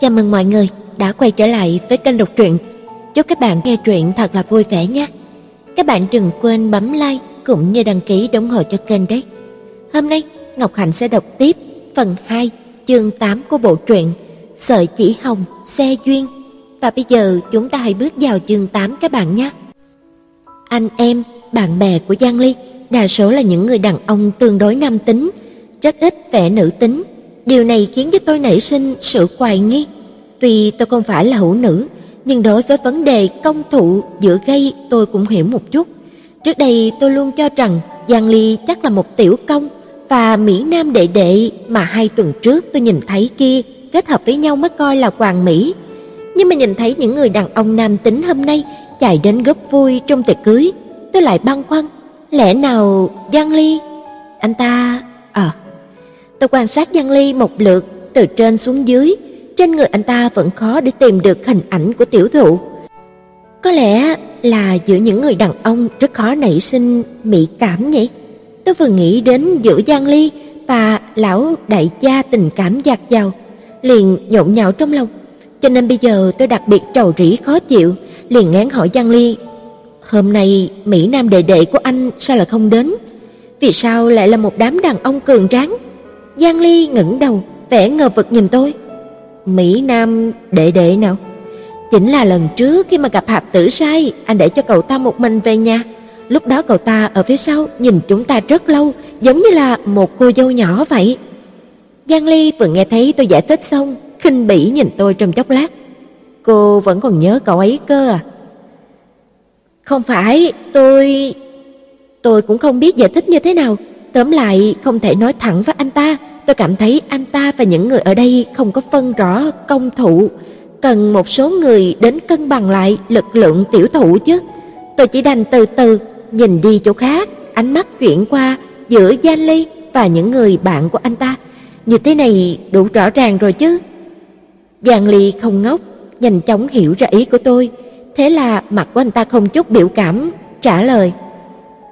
Chào mừng mọi người đã quay trở lại với kênh đọc truyện. Chúc các bạn nghe truyện thật là vui vẻ nhé. Các bạn đừng quên bấm like cũng như đăng ký ủng hộ cho kênh đấy. Hôm nay Ngọc Hạnh sẽ đọc tiếp phần 2, chương 8 của bộ truyện Sợi chỉ hồng xe duyên. Và bây giờ chúng ta hãy bước vào chương 8 các bạn nhé. Anh em, bạn bè của Giang Ly đa số là những người đàn ông tương đối nam tính, rất ít vẻ nữ tính. Điều này khiến cho tôi nảy sinh sự hoài nghi. Tuy tôi không phải là hữu nữ, nhưng đối với vấn đề công thụ giữa gây tôi cũng hiểu một chút. Trước đây tôi luôn cho rằng Giang Ly chắc là một tiểu công và Mỹ Nam đệ đệ mà hai tuần trước tôi nhìn thấy kia kết hợp với nhau mới coi là hoàng mỹ. Nhưng mà nhìn thấy những người đàn ông nam tính hôm nay chạy đến góp vui trong tiệc cưới, tôi lại băn khoăn, lẽ nào Giang Ly anh ta ờ Tôi quan sát Giang Ly một lượt từ trên xuống dưới, trên người anh ta vẫn khó để tìm được hình ảnh của tiểu thụ. Có lẽ là giữa những người đàn ông rất khó nảy sinh mỹ cảm nhỉ? Tôi vừa nghĩ đến giữa Giang Ly và lão đại gia tình cảm dạt giàu liền nhộn nhạo trong lòng. Cho nên bây giờ tôi đặc biệt trầu rĩ khó chịu, liền ngán hỏi Giang Ly, "Hôm nay Mỹ Nam đệ đệ của anh sao lại không đến? Vì sao lại là một đám đàn ông cường tráng?" Giang Ly ngẩng đầu, vẻ ngờ vực nhìn tôi. "Mỹ Nam đệ đệ nào?" Chính là lần trước khi mà gặp Hạp Tử Sai, anh để cho cậu ta một mình về nhà. Lúc đó cậu ta ở phía sau nhìn chúng ta rất lâu, giống như là một cô dâu nhỏ vậy. Giang Ly vừa nghe thấy tôi giải thích xong, khinh bỉ nhìn tôi trong chốc lát. Cô vẫn còn nhớ cậu ấy cơ à? Không phải, tôi tôi cũng không biết giải thích như thế nào, tóm lại không thể nói thẳng với anh ta, tôi cảm thấy anh ta và những người ở đây không có phân rõ công thụ, cần một số người đến cân bằng lại lực lượng tiểu thụ chứ. Tôi chỉ đành từ từ nhìn đi chỗ khác, ánh mắt chuyển qua giữa gian Ly và những người bạn của anh ta. Như thế này đủ rõ ràng rồi chứ. Giang Ly không ngốc, nhanh chóng hiểu ra ý của tôi, thế là mặt của anh ta không chút biểu cảm, trả lời: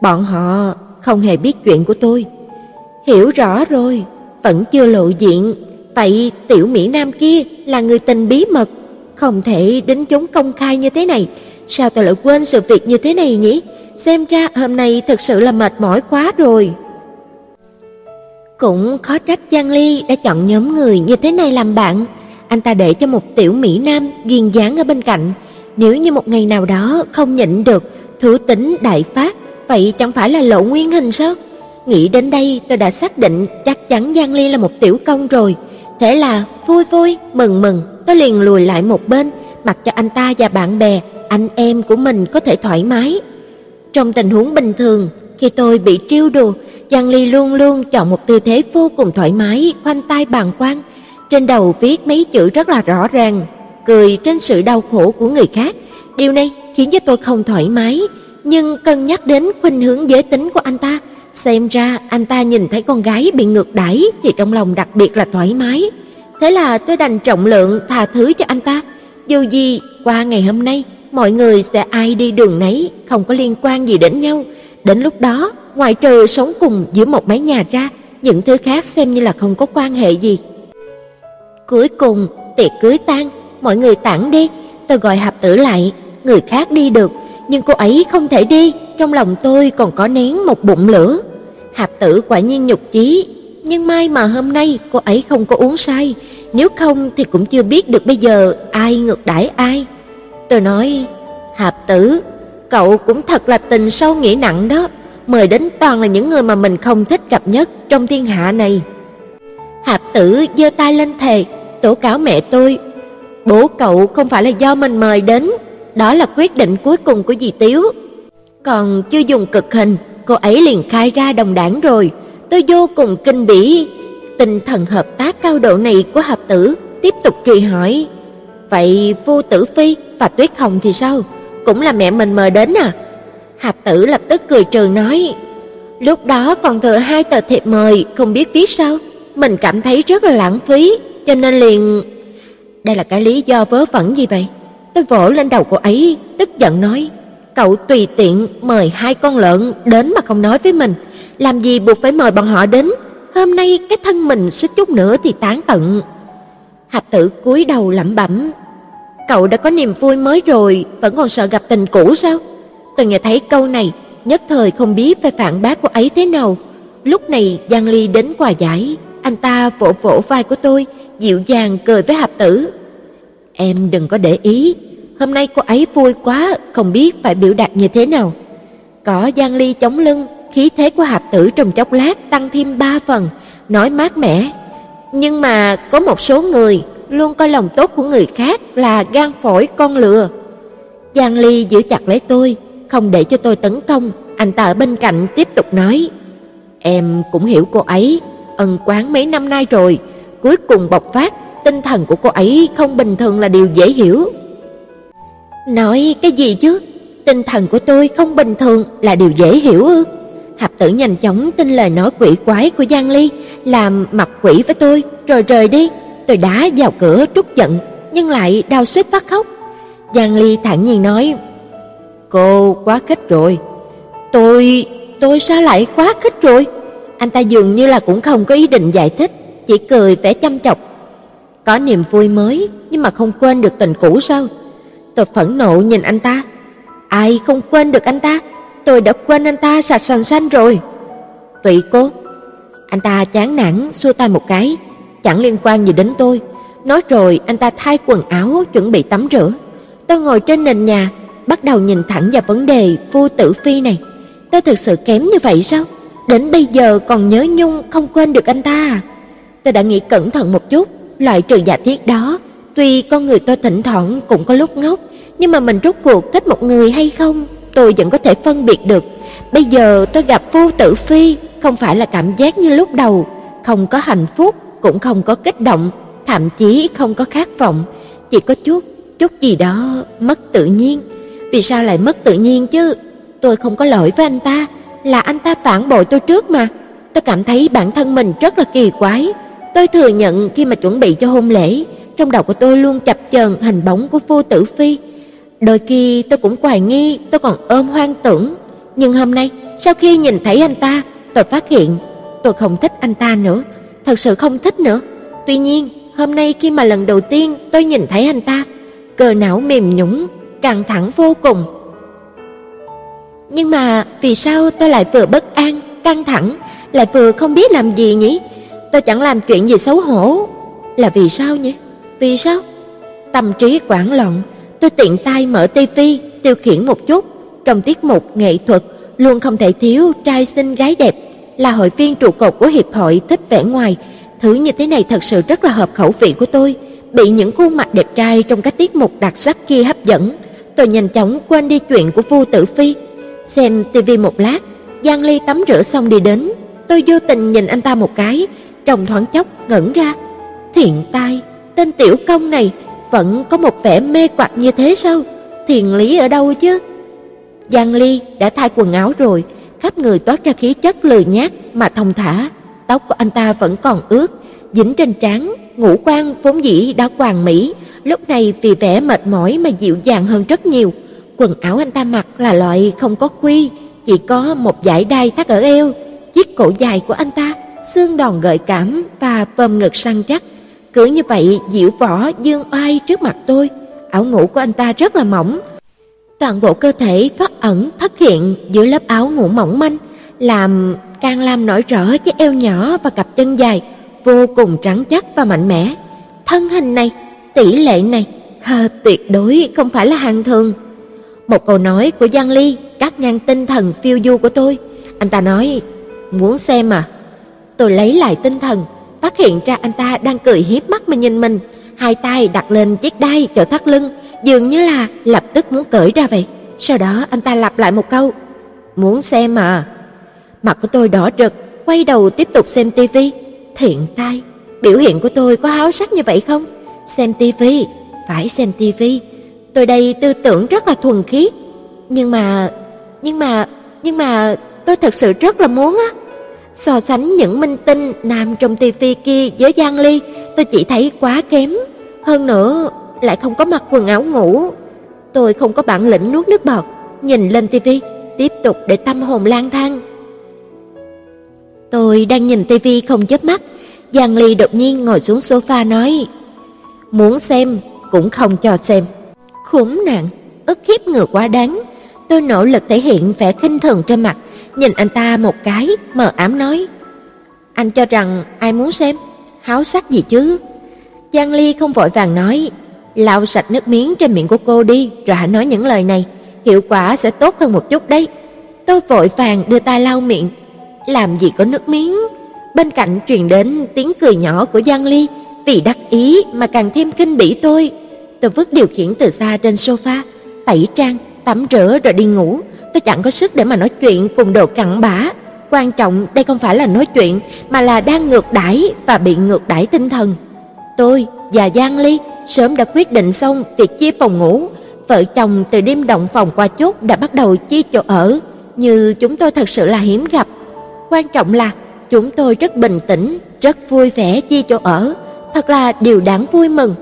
"Bọn họ không hề biết chuyện của tôi." "Hiểu rõ rồi, vẫn chưa lộ diện, vậy tiểu mỹ nam kia là người tình bí mật, không thể đến chúng công khai như thế này, sao tôi lại quên sự việc như thế này nhỉ? Xem ra hôm nay thật sự là mệt mỏi quá rồi." Cũng khó trách Giang Ly đã chọn nhóm người như thế này làm bạn, anh ta để cho một tiểu mỹ nam duyên dáng ở bên cạnh, nếu như một ngày nào đó không nhịn được, thủ tính đại phát, vậy chẳng phải là lộ nguyên hình sao? Nghĩ đến đây, tôi đã xác định chắc chắn Giang Ly là một tiểu công rồi, thế là vui vui, mừng mừng, tôi liền lùi lại một bên, mặc cho anh ta và bạn bè, anh em của mình có thể thoải mái. Trong tình huống bình thường, khi tôi bị trêu đùa, Giang Ly luôn luôn chọn một tư thế vô cùng thoải mái, khoanh tay bàn quan, trên đầu viết mấy chữ rất là rõ ràng, cười trên sự đau khổ của người khác. Điều này khiến cho tôi không thoải mái, nhưng cân nhắc đến khuynh hướng giới tính của anh ta, xem ra anh ta nhìn thấy con gái bị ngược đãi thì trong lòng đặc biệt là thoải mái. Thế là tôi đành trọng lượng tha thứ cho anh ta. Dù gì, qua ngày hôm nay, mọi người sẽ ai đi đường nấy, không có liên quan gì đến nhau. Đến lúc đó, ngoại trừ sống cùng giữa một mái nhà ra, những thứ khác xem như là không có quan hệ gì. Cuối cùng, tiệc cưới tan, mọi người tản đi, tôi gọi Hạp Tử lại, người khác đi được, nhưng cô ấy không thể đi, trong lòng tôi còn có nén một bụng lửa. Hạp Tử quả nhiên nhục chí, nhưng may mà hôm nay cô ấy không có uống say, nếu không thì cũng chưa biết được bây giờ ai ngược đãi ai. Tôi nói, Hạp Tử, cậu cũng thật là tình sâu nghĩa nặng đó, mời đến toàn là những người mà mình không thích gặp nhất trong thiên hạ này. Hạp Tử giơ tay lên thề, tố cáo mẹ tôi. Bố cậu không phải là do mình mời đến, đó là quyết định cuối cùng của dì Tiếu. Còn chưa dùng cực hình, cô ấy liền khai ra đồng đảng rồi. Tôi vô cùng kinh bỉ tinh thần hợp tác cao độ này của Hạp Tử, tiếp tục truy hỏi. Vậy Vô Tử Phi và Tuyết Hồng thì sao? Cũng là mẹ mình mời đến à? Hạp Tử lập tức cười trừ nói, lúc đó còn thừa hai tờ thiệp mời, không biết viết sao, mình cảm thấy rất là lãng phí, cho nên liền Đây là cái lý do vớ vẩn gì vậy? Tôi vỗ lên đầu cô ấy, tức giận nói, cậu tùy tiện mời hai con lợn đến mà không nói với mình, làm gì buộc phải mời bọn họ đến? Hôm nay cái thân mình suýt chút nữa thì tán tận. Hạp tử cúi đầu lẩm bẩm, cậu đã có niềm vui mới rồi, vẫn còn sợ gặp tình cũ sao? Tôi nghe thấy câu này, nhất thời không biết phải phản bác cô ấy thế nào. Lúc này Giang Ly đến quà giải, anh ta vỗ vỗ vai của tôi, dịu dàng cười với Hạp Tử. Em đừng có để ý, hôm nay cô ấy vui quá, không biết phải biểu đạt như thế nào. Có Giang Ly chống lưng, khí thế của Hạp Tử trong chốc lát tăng thêm ba phần, nói mát mẻ. Nhưng mà có một số người luôn coi lòng tốt của người khác là gan phổi con lừa. Giang Ly giữ chặt lấy tôi, không để cho tôi tấn công, anh ta ở bên cạnh tiếp tục nói: "Em cũng hiểu cô ấy, ân quán mấy năm nay rồi, cuối cùng bộc phát, tinh thần của cô ấy không bình thường là điều dễ hiểu." Nói cái gì chứ? Tinh thần của tôi không bình thường là điều dễ hiểu ư? Hạp Tử nhanh chóng tin lời nói quỷ quái của Giang Ly, làm mặt quỷ với tôi rồi rời đi. Tôi đá vào cửa trút giận, nhưng lại đau suýt phát khóc. Giang Ly thản nhiên nói: "Cô quá khích rồi." "Tôi, tôi sao lại quá khích rồi?" Anh ta dường như là cũng không có ý định giải thích, chỉ cười vẻ chăm chọc. Có niềm vui mới nhưng mà không quên được tình cũ sao? Tôi phẫn nộ nhìn anh ta. Ai không quên được anh ta? Tôi đã quên anh ta sạch sành xanh rồi. Tụy cô. Anh ta chán nản xua tay một cái, chẳng liên quan gì đến tôi. Nói rồi anh ta thay quần áo chuẩn bị tắm rửa. Tôi ngồi trên nền nhà, bắt đầu nhìn thẳng vào vấn đề phu tử phi này. Tôi thực sự kém như vậy sao? Đến bây giờ còn nhớ nhung không quên được anh ta à? Tôi đã nghĩ cẩn thận một chút, loại trừ giả thiết đó, tuy con người tôi thỉnh thoảng cũng có lúc ngốc, nhưng mà mình rốt cuộc thích một người hay không, tôi vẫn có thể phân biệt được. Bây giờ tôi gặp phu tử phi, không phải là cảm giác như lúc đầu, không có hạnh phúc, cũng không có kích động, thậm chí không có khát vọng, chỉ có chút, chút gì đó mất tự nhiên. Vì sao lại mất tự nhiên chứ? Tôi không có lỗi với anh ta, là anh ta phản bội tôi trước mà. Tôi cảm thấy bản thân mình rất là kỳ quái. Tôi thừa nhận khi mà chuẩn bị cho hôn lễ, trong đầu của tôi luôn chập chờn hình bóng của phu tử phi. Đôi khi tôi cũng hoài nghi, tôi còn ôm hoang tưởng, nhưng hôm nay, sau khi nhìn thấy anh ta, tôi phát hiện tôi không thích anh ta nữa, thật sự không thích nữa. Tuy nhiên, hôm nay khi mà lần đầu tiên tôi nhìn thấy anh ta, cờ não mềm nhũn, căng thẳng vô cùng. Nhưng mà vì sao tôi lại vừa bất an, căng thẳng, lại vừa không biết làm gì nhỉ? Tôi chẳng làm chuyện gì xấu hổ. Là vì sao nhỉ? Vì sao? Tâm trí quảng loạn, tôi tiện tay mở tivi, tiêu khiển một chút. Trong tiết mục nghệ thuật luôn không thể thiếu trai xinh gái đẹp, là hội viên trụ cột của hiệp hội thích vẻ ngoài. Thứ như thế này thật sự rất là hợp khẩu vị của tôi, bị những khuôn mặt đẹp trai trong các tiết mục đặc sắc kia hấp dẫn. Tôi nhanh chóng quên đi chuyện của Vu Tử Phi, xem tivi một lát, Giang Ly tắm rửa xong đi đến, tôi vô tình nhìn anh ta một cái, trong thoáng chốc ngẩn ra. Thiện tai, tên tiểu công này vẫn có một vẻ mê quặc như thế sao? Thiền lý ở đâu chứ? Giang Ly đã thay quần áo rồi, khắp người toát ra khí chất lười nhác mà thông thả, tóc của anh ta vẫn còn ướt, dính trên trán, ngũ quan vốn dĩ đã hoàn mỹ, lúc này vì vẻ mệt mỏi mà dịu dàng hơn rất nhiều. Quần áo anh ta mặc là loại không có quy, chỉ có một dải đai thắt ở eo, chiếc cổ dài của anh ta, xương đòn gợi cảm và vòm ngực săn chắc. Cứ như vậy diễu võ dương oai trước mặt tôi, áo ngủ của anh ta rất là mỏng. Toàn bộ cơ thể thoát ẩn thất hiện giữa lớp áo ngủ mỏng manh, làm càng làm nổi rõ chiếc eo nhỏ và cặp chân dài vô cùng trắng chắc và mạnh mẽ. Thân hình này, tỷ lệ này, hờ, tuyệt đối không phải là hàng thường. Một câu nói của Giang Ly cắt ngang tinh thần phiêu du của tôi. Anh ta nói, muốn xem à? Tôi lấy lại tinh thần, phát hiện ra anh ta đang cười hiếp mắt mà nhìn mình, hai tay đặt lên chiếc đai chỗ thắt lưng, dường như là lập tức muốn cởi ra vậy. Sau đó anh ta lặp lại một câu, muốn xem mà Mặt của tôi đỏ rực, quay đầu tiếp tục xem tivi. Thiện tai, biểu hiện của tôi có háo sắc như vậy không? Xem tivi, phải xem tivi Tôi đây tư tưởng rất là thuần khiết, nhưng mà nhưng mà nhưng mà tôi thật sự rất là muốn á. So sánh những minh tinh nam trong tivi kia với Giang Ly, tôi chỉ thấy quá kém, hơn nữa lại không có mặc quần áo ngủ. Tôi không có bản lĩnh nuốt nước bọt, nhìn lên tivi, tiếp tục để tâm hồn lang thang. Tôi đang nhìn tivi không chớp mắt, Giang Ly đột nhiên ngồi xuống sofa nói: muốn xem cũng không cho xem. Khốn nạn, ức hiếp người quá đáng. Tôi nỗ lực thể hiện vẻ khinh thường trên mặt, nhìn anh ta một cái, mờ ám nói: "Anh cho rằng ai muốn xem? Háo sắc gì chứ?" Giang Ly không vội vàng nói, lau sạch nước miếng trên miệng của cô đi, rồi hãy nói những lời này, hiệu quả sẽ tốt hơn một chút đấy. Tôi vội vàng đưa tay lau miệng, làm gì có nước miếng. Bên cạnh truyền đến tiếng cười nhỏ của Giang Ly, vì đắc ý mà càng thêm kinh bỉ tôi. Tôi vứt điều khiển từ xa trên sofa, tẩy trang, tắm rửa rồi đi ngủ. Tôi chẳng có sức để mà nói chuyện cùng đồ cặn bã. Quan trọng đây không phải là nói chuyện mà là đang ngược đãi và bị ngược đãi tinh thần. Tôi và Giang Ly sớm đã quyết định xong việc chia phòng ngủ, vợ chồng từ đêm động phòng qua chốt đã bắt đầu chia chỗ ở, như chúng tôi thật sự là hiếm gặp. Quan trọng là chúng tôi rất bình tĩnh, rất vui vẻ chia chỗ ở, thật là điều đáng vui mừng.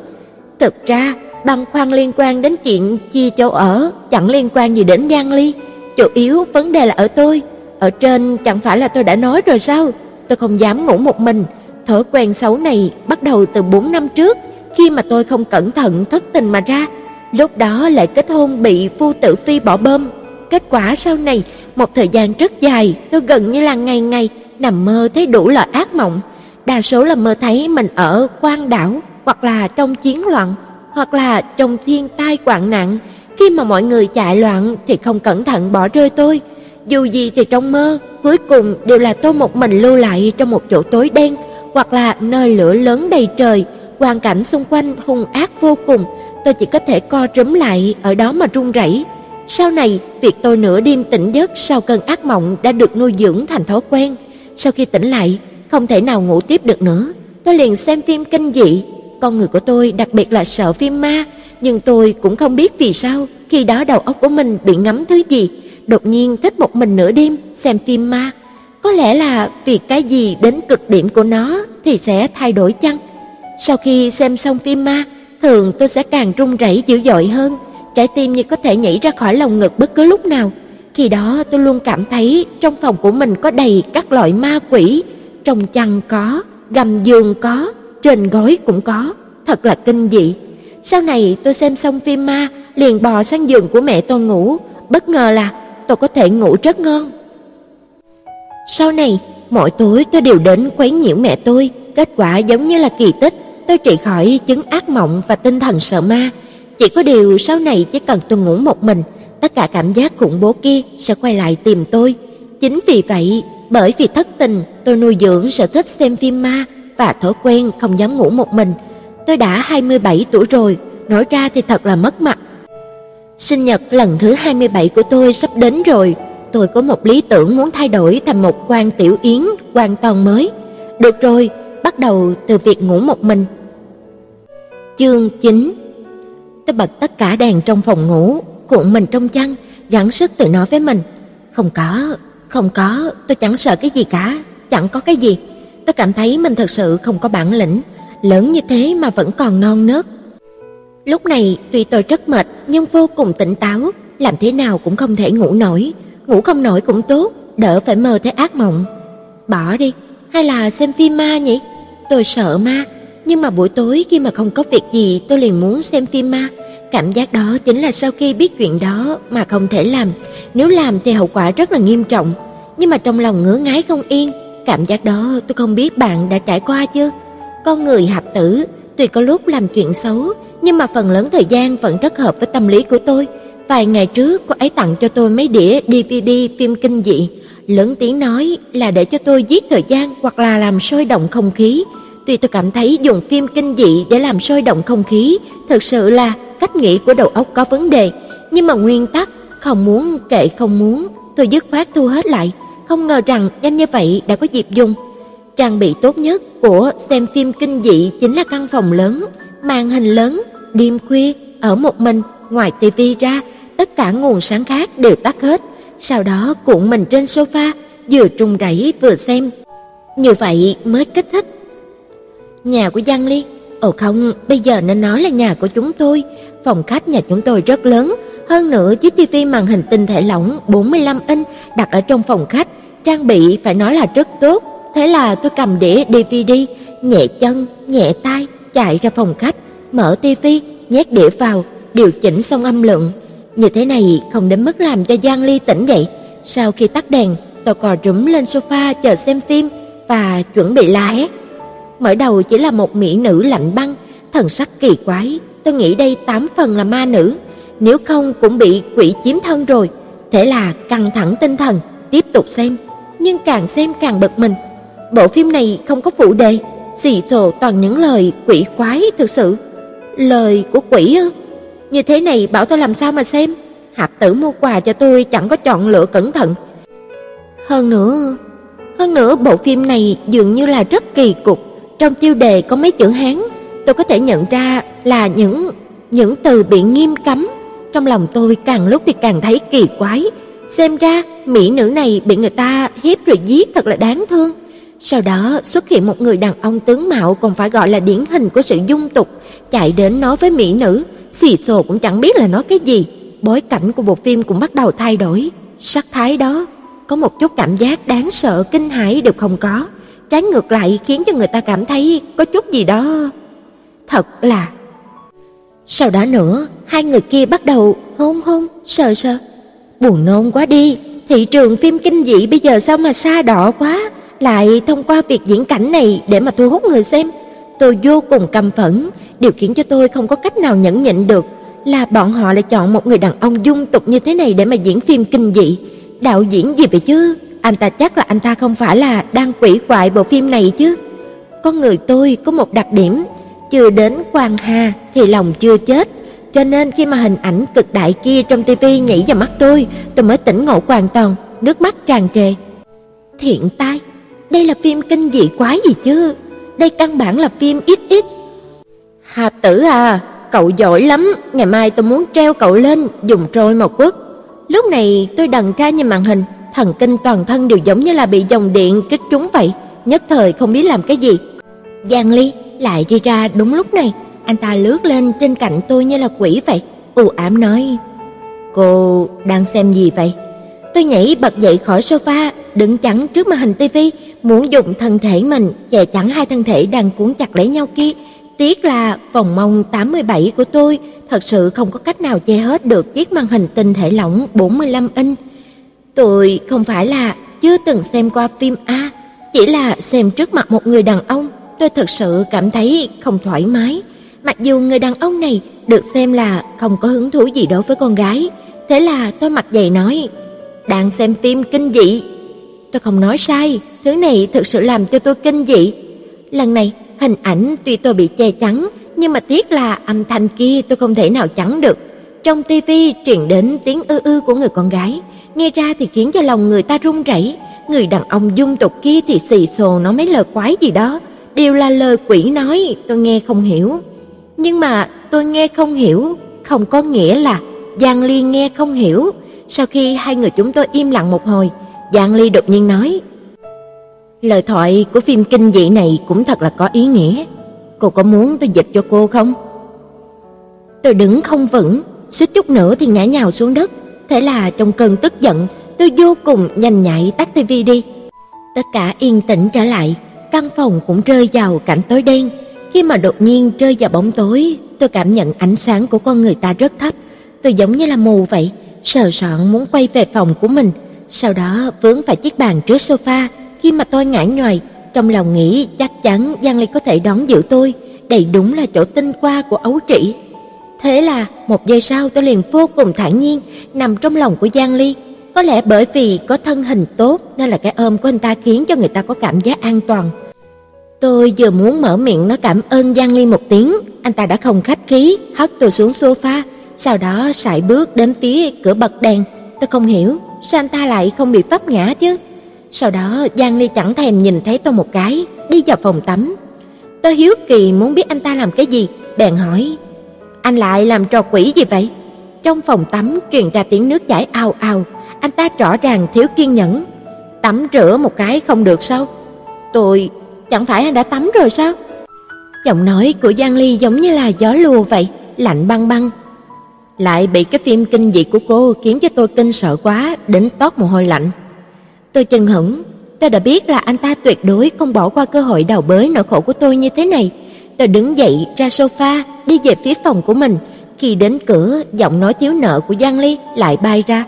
Thực ra, băn khoăn liên quan đến chuyện chia chỗ ở chẳng liên quan gì đến Giang Ly, chủ yếu vấn đề là ở tôi. Ở trên chẳng phải là tôi đã nói rồi sao? Tôi không dám ngủ một mình. Thói quen xấu này bắt đầu từ 4 năm trước, khi mà tôi không cẩn thận thất tình mà ra. Lúc đó lại kết hôn bị Phu Tử Phi bỏ bơm. Kết quả sau này, một thời gian rất dài, tôi gần như là ngày ngày nằm mơ thấy đủ loại ác mộng. Đa số là mơ thấy mình ở quan đảo, hoặc là trong chiến loạn, hoặc là trong thiên tai hoạn nạn. Khi mà mọi người chạy loạn thì không cẩn thận bỏ rơi tôi. Dù gì thì trong mơ, cuối cùng đều là tôi một mình lưu lại trong một chỗ tối đen, hoặc là nơi lửa lớn đầy trời, hoàn cảnh xung quanh hung ác vô cùng, tôi chỉ có thể co rúm lại ở đó mà run rẩy. Sau này, việc tôi nửa đêm tỉnh giấc sau cơn ác mộng đã được nuôi dưỡng thành thói quen. Sau khi tỉnh lại, không thể nào ngủ tiếp được nữa, tôi liền xem phim kinh dị. Con người của tôi đặc biệt là sợ phim ma, nhưng tôi cũng không biết vì sao, khi đó đầu óc của mình bị ngấm thứ gì, đột nhiên thích một mình nửa đêm xem phim ma. Có lẽ là vì cái gì đến cực điểm của nó thì sẽ thay đổi chăng? Sau khi xem xong phim ma, thường tôi sẽ càng run rẩy dữ dội hơn, trái tim như có thể nhảy ra khỏi lồng ngực bất cứ lúc nào. Khi đó tôi luôn cảm thấy trong phòng của mình có đầy các loại ma quỷ, trong chăn có, gầm giường có, trên gối cũng có, thật là kinh dị. Sau này tôi xem xong phim ma, liền bò sang giường của mẹ tôi ngủ, bất ngờ là tôi có thể ngủ rất ngon. Sau này, mỗi tối tôi đều đến quấy nhiễu mẹ tôi, kết quả giống như là kỳ tích, tôi trị khỏi chứng ác mộng và tinh thần sợ ma. Chỉ có điều sau này chỉ cần tôi ngủ một mình, tất cả cảm giác khủng bố kia sẽ quay lại tìm tôi. Chính vì vậy, bởi vì thất tình, tôi nuôi dưỡng sở thích xem phim ma và thói quen không dám ngủ một mình. Tôi đã 27 tuổi rồi, nói ra thì thật là mất mặt. Sinh nhật lần thứ 27 của tôi sắp đến rồi, tôi có một lý tưởng muốn thay đổi thành một quan tiểu yến hoàn toàn mới. Được rồi, bắt đầu từ việc ngủ một mình. Chương 9 Tôi bật tất cả đèn trong phòng ngủ, cuộn mình trong chăn, gắng sức tự nói với mình, không có, không có, tôi chẳng sợ cái gì cả, chẳng có cái gì. Tôi cảm thấy mình thật sự không có bản lĩnh, lớn như thế mà vẫn còn non nớt. Lúc này tuy tôi rất mệt nhưng vô cùng tỉnh táo, làm thế nào cũng không thể ngủ nổi, ngủ không nổi cũng tốt, đỡ phải mơ thấy ác mộng. Bỏ đi, hay là xem phim ma nhỉ? Tôi sợ ma, nhưng mà buổi tối khi mà không có việc gì tôi liền muốn xem phim ma. Cảm giác đó chính là sau khi biết chuyện đó mà không thể làm, nếu làm thì hậu quả rất là nghiêm trọng. Nhưng mà trong lòng ngứa ngáy không yên, cảm giác đó tôi không biết bạn đã trải qua chưa? Con người hạp tử, tuy có lúc làm chuyện xấu, nhưng mà phần lớn thời gian vẫn rất hợp với tâm lý của tôi. Vài ngày trước cô ấy tặng cho tôi mấy đĩa DVD phim kinh dị, lớn tiếng nói là để cho tôi giết thời gian hoặc là làm sôi động không khí. Tuy tôi cảm thấy dùng phim kinh dị để làm sôi động không khí thực sự là cách nghĩ của đầu óc có vấn đề, nhưng mà nguyên tắc không muốn kệ không muốn, tôi dứt khoát thu hết lại, không ngờ rằng nhanh như vậy đã có dịp dùng. Trang bị tốt nhất của xem phim kinh dị chính là căn phòng lớn, màn hình lớn, đêm khuya ở một mình, ngoài tivi ra, tất cả nguồn sáng khác đều tắt hết, sau đó cuộn mình trên sofa, vừa trung rẩy vừa xem. Như vậy mới kích thích. Nhà của Giang Ly Ồ không, bây giờ nên nói là nhà của chúng tôi. Phòng khách nhà chúng tôi rất lớn, hơn nữa chiếc tivi màn hình tinh thể lỏng 45 inch đặt ở trong phòng khách, trang bị phải nói là rất tốt. Thế là tôi cầm đĩa DVD, nhẹ chân, nhẹ tay chạy ra phòng khách. mở tivi, nhét đĩa vào, điều chỉnh xong âm lượng. Như thế này không đến mức làm cho Giang Ly tỉnh dậy. Sau khi tắt đèn, tôi cò rúm lên sofa chờ xem phim và chuẩn bị la hét. Mở đầu chỉ là một mỹ nữ lạnh băng, thần sắc kỳ quái, tôi nghĩ đây tám phần là ma nữ, nếu không cũng bị quỷ chiếm thân rồi. Thế là căng thẳng tinh thần, tiếp tục xem, nhưng càng xem càng bực mình. Bộ phim này không có phụ đề, xì thồ toàn những lời quỷ quái thực sự. Lời của quỷ ư? Như thế này bảo tôi làm sao mà xem? Hạp tử mua quà cho tôi chẳng có chọn lựa cẩn thận. Hơn nữa, hơn nữa bộ phim này dường như là rất kỳ cục, trong tiêu đề có mấy chữ Hán, tôi có thể nhận ra là những những từ bị nghiêm cấm. Trong lòng tôi càng lúc thì càng thấy kỳ quái, xem ra mỹ nữ này bị người ta hiếp rồi giết thật là đáng thương. Sau đó xuất hiện một người đàn ông tướng mạo còn phải gọi là điển hình của sự dung tục, chạy đến nói với mỹ nữ, xì xồ cũng chẳng biết là nói cái gì. Bối cảnh của bộ phim cũng bắt đầu thay đổi, sắc thái đó có một chút cảm giác đáng sợ kinh hãi đều không có, trái ngược lại khiến cho người ta cảm thấy có chút gì đó thật là. Sau đó nữa, hai người kia bắt đầu hôn hôn, sờ sờ. Buồn nôn quá đi, thị trường phim kinh dị bây giờ sao mà xa đỏ quá, lại thông qua việc diễn cảnh này để mà thu hút người xem. Tôi vô cùng căm phẫn, điều khiến cho tôi không có cách nào nhẫn nhịn được là bọn họ lại chọn một người đàn ông dung tục như thế này để mà diễn phim kinh dị. Đạo diễn gì vậy chứ? Anh ta chắc là anh ta không phải là đang quỷ quại bộ phim này chứ. Con người tôi có một đặc điểm, chưa đến quan hà thì lòng chưa chết. Cho nên khi mà hình ảnh cực đại kia trong tivi nhảy vào mắt tôi, tôi mới tỉnh ngộ hoàn toàn, nước mắt tràn trề. Thiện tai, đây là phim kinh dị quái gì chứ? Đây căn bản là phim ít ít. Hà tử à, cậu giỏi lắm, ngày mai tôi muốn treo cậu lên, dùng trôi màu quất. Lúc này tôi đần ra nhìn màn hình, thần kinh toàn thân đều giống như là bị dòng điện kích trúng vậy, nhất thời không biết làm cái gì. Giang Ly lại đi ra đúng lúc này, anh ta lướt lên trên cạnh tôi như là quỷ vậy, u ám nói: "Cô đang xem gì vậy?" Tôi nhảy bật dậy khỏi sofa, đứng chắn trước màn hình tivi, muốn dùng thân thể mình che chắn hai thân thể đang cuốn chặt lấy nhau kia. Tiếc là vòng mông 87 của tôi thật sự không có cách nào che hết được chiếc màn hình tinh thể lỏng 45 inch. Tôi không phải là chưa từng xem qua phim A, chỉ là xem trước mặt một người đàn ông, tôi thật sự cảm thấy không thoải mái. Mặc dù người đàn ông này được xem là không có hứng thú gì đối với con gái, thế là tôi mặt dày nói: "Đang xem phim kinh dị." Tôi không nói sai, thứ này thực sự làm cho tôi kinh dị. Lần này, hình ảnh tuy tôi bị che chắn, nhưng mà tiếc là âm thanh kia tôi không thể nào chắn được. Trong tivi truyền đến tiếng ư ư của người con gái, nghe ra thì khiến cho lòng người ta run rẩy. Người đàn ông dung tục kia thì xì xồ nói mấy lời quái gì đó, đều là lời quỷ nói, tôi nghe không hiểu. Nhưng mà tôi nghe không hiểu, không có nghĩa là Giang Ly nghe không hiểu. Sau khi hai người chúng tôi im lặng một hồi, Giang Ly đột nhiên nói: "Lời thoại của phim kinh dị này cũng thật là có ý nghĩa. Cô có muốn tôi dịch cho cô không?" Tôi đứng không vững, suýt chút nữa thì ngã nhào xuống đất. Thế là trong cơn tức giận, tôi vô cùng nhanh nhạy tắt tivi đi. Tất cả yên tĩnh trở lại, căn phòng cũng rơi vào cảnh tối đen. Khi mà đột nhiên rơi vào bóng tối, tôi cảm nhận ánh sáng của con người ta rất thấp. Tôi giống như là mù vậy, sờ soạn muốn quay về phòng của mình, sau đó vướng phải chiếc bàn trước sofa. Khi mà tôi ngã nhoài, trong lòng nghĩ chắc chắn Giang Ly có thể đón giữ tôi, đây đúng là chỗ tinh qua của ấu trĩ. Thế là một giây sau tôi liền vô cùng thản nhiên nằm trong lòng của Giang Ly. Có lẽ bởi vì có thân hình tốt nên là cái ôm của anh ta khiến cho người ta có cảm giác an toàn. Tôi vừa muốn mở miệng nói cảm ơn Giang Ly một tiếng, anh ta đã không khách khí hất tôi xuống sofa, sau đó sải bước đến phía cửa bật đèn. Tôi không hiểu, sao anh ta lại không bị vấp ngã chứ? Sau đó Giang Ly chẳng thèm nhìn thấy tôi một cái, đi vào phòng tắm. Tôi hiếu kỳ muốn biết anh ta làm cái gì, bèn hỏi: "Anh lại làm trò quỷ gì vậy?" Trong phòng tắm truyền ra tiếng nước chảy ao ao, anh ta rõ ràng thiếu kiên nhẫn. Tắm rửa một cái không được sao? Tôi chẳng phải anh đã tắm rồi sao? Giọng nói của Giang Ly giống như là gió lùa vậy, lạnh băng băng. Lại bị cái phim kinh dị của cô khiến cho tôi kinh sợ quá, đến toát mồ hôi lạnh. Tôi chần hững, tôi đã biết là anh ta tuyệt đối không bỏ qua cơ hội đào bới nỗi khổ của tôi như thế này. tôi đứng dậy ra sofa, đi về phía phòng của mình. Khi đến cửa, giọng nói thiếu nợ của Giang Ly lại bay ra.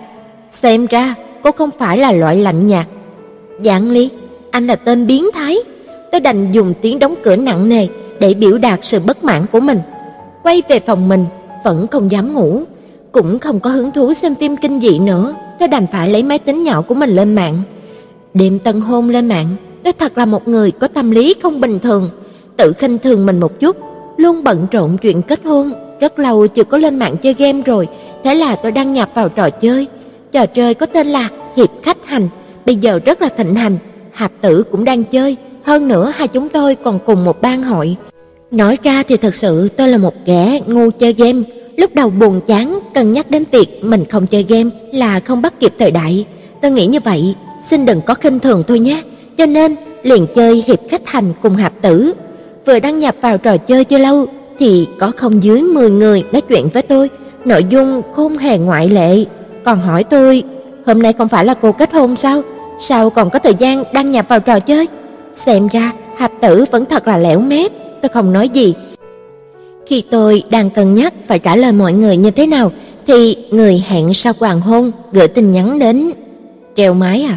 Xem ra, cô không phải là loại lạnh nhạt. Giang Ly, anh là tên biến thái. Tôi đành dùng tiếng đóng cửa nặng nề để biểu đạt sự bất mãn của mình. Quay về phòng mình, vẫn không dám ngủ, cũng không có hứng thú xem phim kinh dị nữa, tôi đành phải lấy máy tính nhỏ của mình lên mạng. Đêm tân hôn lên mạng, tôi thật là một người có tâm lý không bình thường, tự khinh thường mình một chút, luôn bận rộn chuyện kết hôn, rất lâu chưa có lên mạng chơi game rồi, thế là tôi đăng nhập vào trò chơi. Trò chơi có tên là Hiệp khách hành, bây giờ rất là thịnh hành, Hạp Tử cũng đang chơi, hơn nữa hai chúng tôi còn cùng một ban hội. Nói ra thì thật sự tôi là một kẻ ngu chơi game, lúc đầu buồn chán cân nhắc đến việc mình không chơi game là không bắt kịp thời đại. Tôi nghĩ như vậy, xin đừng có khinh thường tôi nhé. Cho nên liền chơi hiệp khách hành cùng Hạp Tử. Vừa đăng nhập vào trò chơi chưa lâu thì có không dưới 10 người nói chuyện với tôi, nội dung không hề ngoại lệ, còn hỏi tôi, "Hôm nay không phải là cô kết hôn sao? Sao còn có thời gian đăng nhập vào trò chơi?" Xem ra Hạp Tử vẫn thật là lẻo mép, tôi không nói gì. Khi tôi đang cân nhắc phải trả lời mọi người như thế nào thì người hẹn sau hoàng hôn gửi tin nhắn đến. Treo mái à?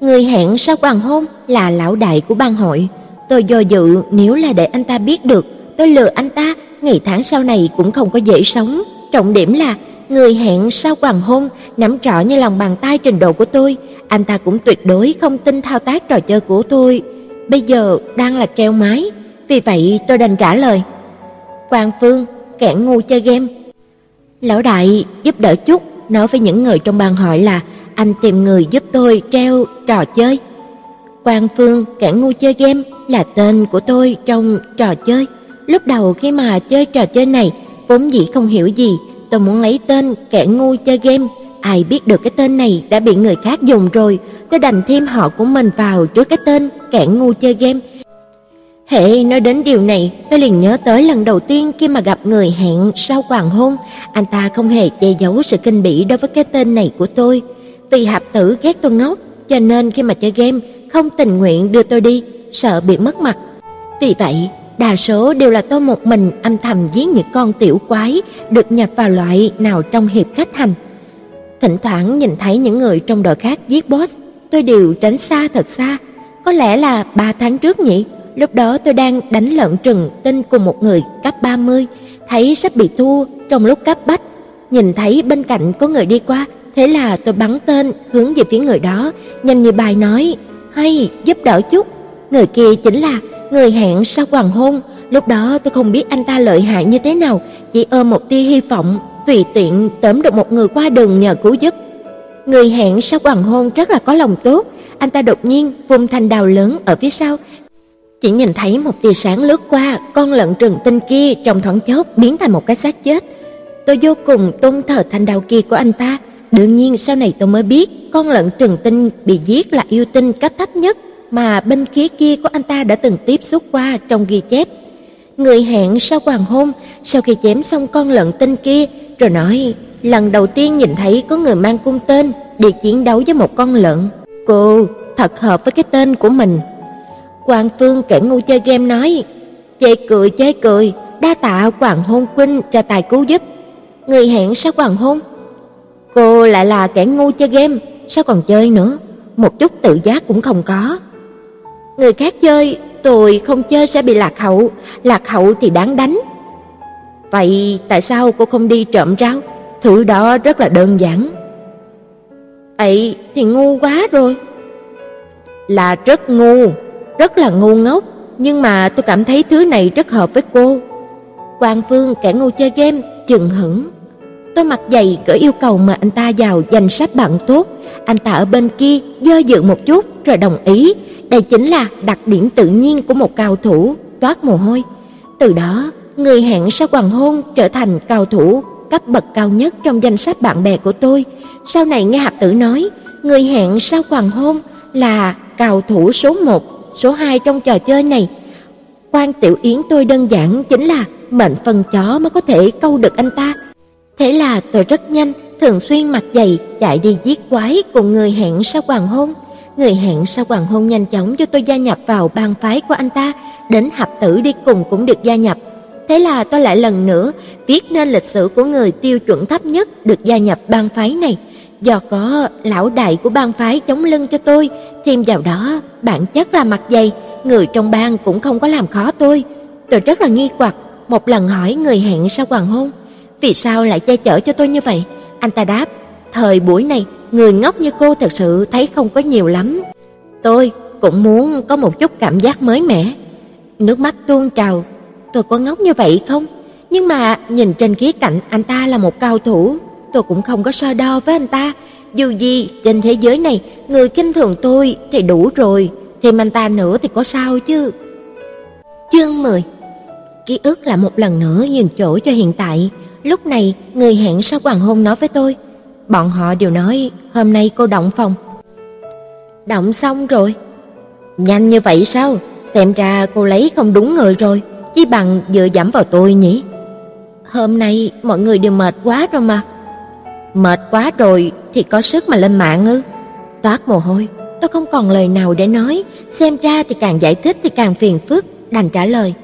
Người hẹn sau hoàng hôn là lão đại của ban hội. Tôi do dự nếu là để anh ta biết được, tôi lừa anh ta, ngày tháng sau này cũng không có dễ sống. Trọng điểm là người hẹn sau hoàng hôn nắm rõ như lòng bàn tay trình độ của tôi, anh ta cũng tuyệt đối không tin thao tác trò chơi của tôi. Bây giờ đang là treo mái vì vậy tôi đành trả lời. Quang Phương, kẻ ngu chơi game. Lão đại giúp đỡ chút, nói với những người trong bàn hỏi là anh tìm người giúp tôi treo trò chơi. Quang Phương, kẻ ngu chơi game là tên của tôi trong trò chơi. Lúc đầu khi mà chơi trò chơi này, vốn dĩ không hiểu gì, tôi muốn lấy tên kẻ ngu chơi game, ai biết được cái tên này đã bị người khác dùng rồi, tôi đành thêm họ của mình vào trước cái tên kẻ ngu chơi game. Hệ nói đến điều này, tôi liền nhớ tới lần đầu tiên khi mà gặp người hẹn sau hoàng hôn, anh ta không hề che giấu sự kinh bỉ đối với cái tên này của tôi. Vì hạp tử ghét tôi ngốc, cho nên khi mà chơi game không tình nguyện đưa tôi đi, sợ bị mất mặt. Vì vậy, đa số đều là tôi một mình âm thầm giết những con tiểu quái được nhập vào loại nào trong hiệp khách hành. Thỉnh thoảng nhìn thấy những người trong đội khác giết boss, tôi đều tránh xa thật xa. Có lẽ là ba tháng trước nhỉ, lúc đó tôi đang đánh lợn trừng tinh cùng một người cấp 30, thấy sắp bị thua trong lúc cấp bách, nhìn thấy bên cạnh có người đi qua, thế là tôi bắn tên hướng về phía người đó, nhanh như bài nói, "Hay, giúp đỡ chút." Người kia chính là người hẹn sau hoàng hôn, lúc đó tôi không biết anh ta lợi hại như thế nào, chỉ ôm một tia hy vọng tùy tiện tóm được một người qua đường nhờ cứu giúp. Người hẹn sau hoàng hôn rất là có lòng tốt, anh ta đột nhiên vung thanh đào lớn ở phía sau, chỉ nhìn thấy một tia sáng lướt qua, con lợn rừng tinh kia trong thoáng chốc biến thành một cái xác chết. Tôi vô cùng tôn thờ thanh đao kia của anh ta, đương nhiên sau này tôi mới biết, con lợn rừng tinh bị giết là yêu tinh cấp thấp nhất mà binh khí kia của anh ta đã từng tiếp xúc qua trong ghi chép. Người hẹn sau hoàng hôn, sau khi chém xong con lợn tinh kia, rồi nói, lần đầu tiên nhìn thấy có người mang cung tên để chiến đấu với một con lợn. Cô thật hợp với cái tên của mình. Quang Phương kẻ ngu chơi game nói, chê cười chê cười, đa tạ Hoàng Hôn quynh cho tài cứu giúp. Người hẹn sao Hoàng Hôn? Cô lại là kẻ ngu chơi game, sao còn chơi nữa? Một chút tự giác cũng không có. Người khác chơi, tôi không chơi sẽ bị lạc hậu, lạc hậu thì đáng đánh. Vậy tại sao cô không đi trộm rau? Thứ đó rất là đơn giản. Ấy thì ngu quá rồi. Là rất ngu, rất là ngu ngốc, nhưng mà tôi cảm thấy thứ này rất hợp với cô. Quang Phương kẻ ngu chơi game, chừng hững. Tôi mặt dày gửi yêu cầu mà anh ta vào danh sách bạn tốt, anh ta ở bên kia do dự một chút rồi đồng ý, đây chính là đặc điểm tự nhiên của một cao thủ, toát mồ hôi. Từ đó, người hẹn sau hoàng hôn trở thành cao thủ cấp bậc cao nhất trong danh sách bạn bè của tôi. Sau này nghe Hạp Tử nói, người hẹn sau hoàng hôn là cao thủ số 1 số 2 trong trò chơi này. Quan Tiểu Yến tôi đơn giản chính là mệnh phần chó mới có thể câu được anh ta. Thế là tôi rất nhanh, thường xuyên mặt dày chạy đi giết quái cùng người hẹn sau hoàng hôn. người hẹn sau hoàng hôn nhanh chóng cho tôi gia nhập vào bang phái của anh ta, đến hạp tử đi cùng cũng được gia nhập. Thế là tôi lại lần nữa viết nên lịch sử của người tiêu chuẩn thấp nhất được gia nhập bang phái này. Do có lão đại của bang phái chống lưng cho tôi, thêm vào đó bản chất là mặt dày, người trong bang cũng không có làm khó tôi. Tôi rất là nghi hoặc, một lần hỏi người hẹn sau hoàng hôn, vì sao lại che chở cho tôi như vậy? Anh ta đáp, thời buổi này, người ngốc như cô thật sự thấy không có nhiều lắm. Tôi cũng muốn có một chút cảm giác mới mẻ. Nước mắt tuôn trào, tôi có ngốc như vậy không? Nhưng mà nhìn trên khía cạnh anh ta là một cao thủ, tôi cũng không có so đo với anh ta. Dù gì, trên thế giới này, người kinh thường tôi thì đủ rồi, thêm anh ta nữa thì có sao chứ. Chương 10 Ký ức là một lần nữa nhường chỗ cho hiện tại. Lúc này, người hẹn sau hoàng hôn nói với tôi. Bọn họ đều nói, hôm nay cô động phòng. Động xong rồi. Nhanh như vậy sao? Xem ra cô lấy không đúng người rồi. Chỉ bằng dựa dẫm vào tôi nhỉ? Hôm nay mọi người đều mệt quá rồi mà. Mệt quá rồi thì có sức mà lên mạng ư? Toát mồ hôi, tôi không còn lời nào để nói, xem ra thì càng giải thích thì càng phiền phức, đành trả lời.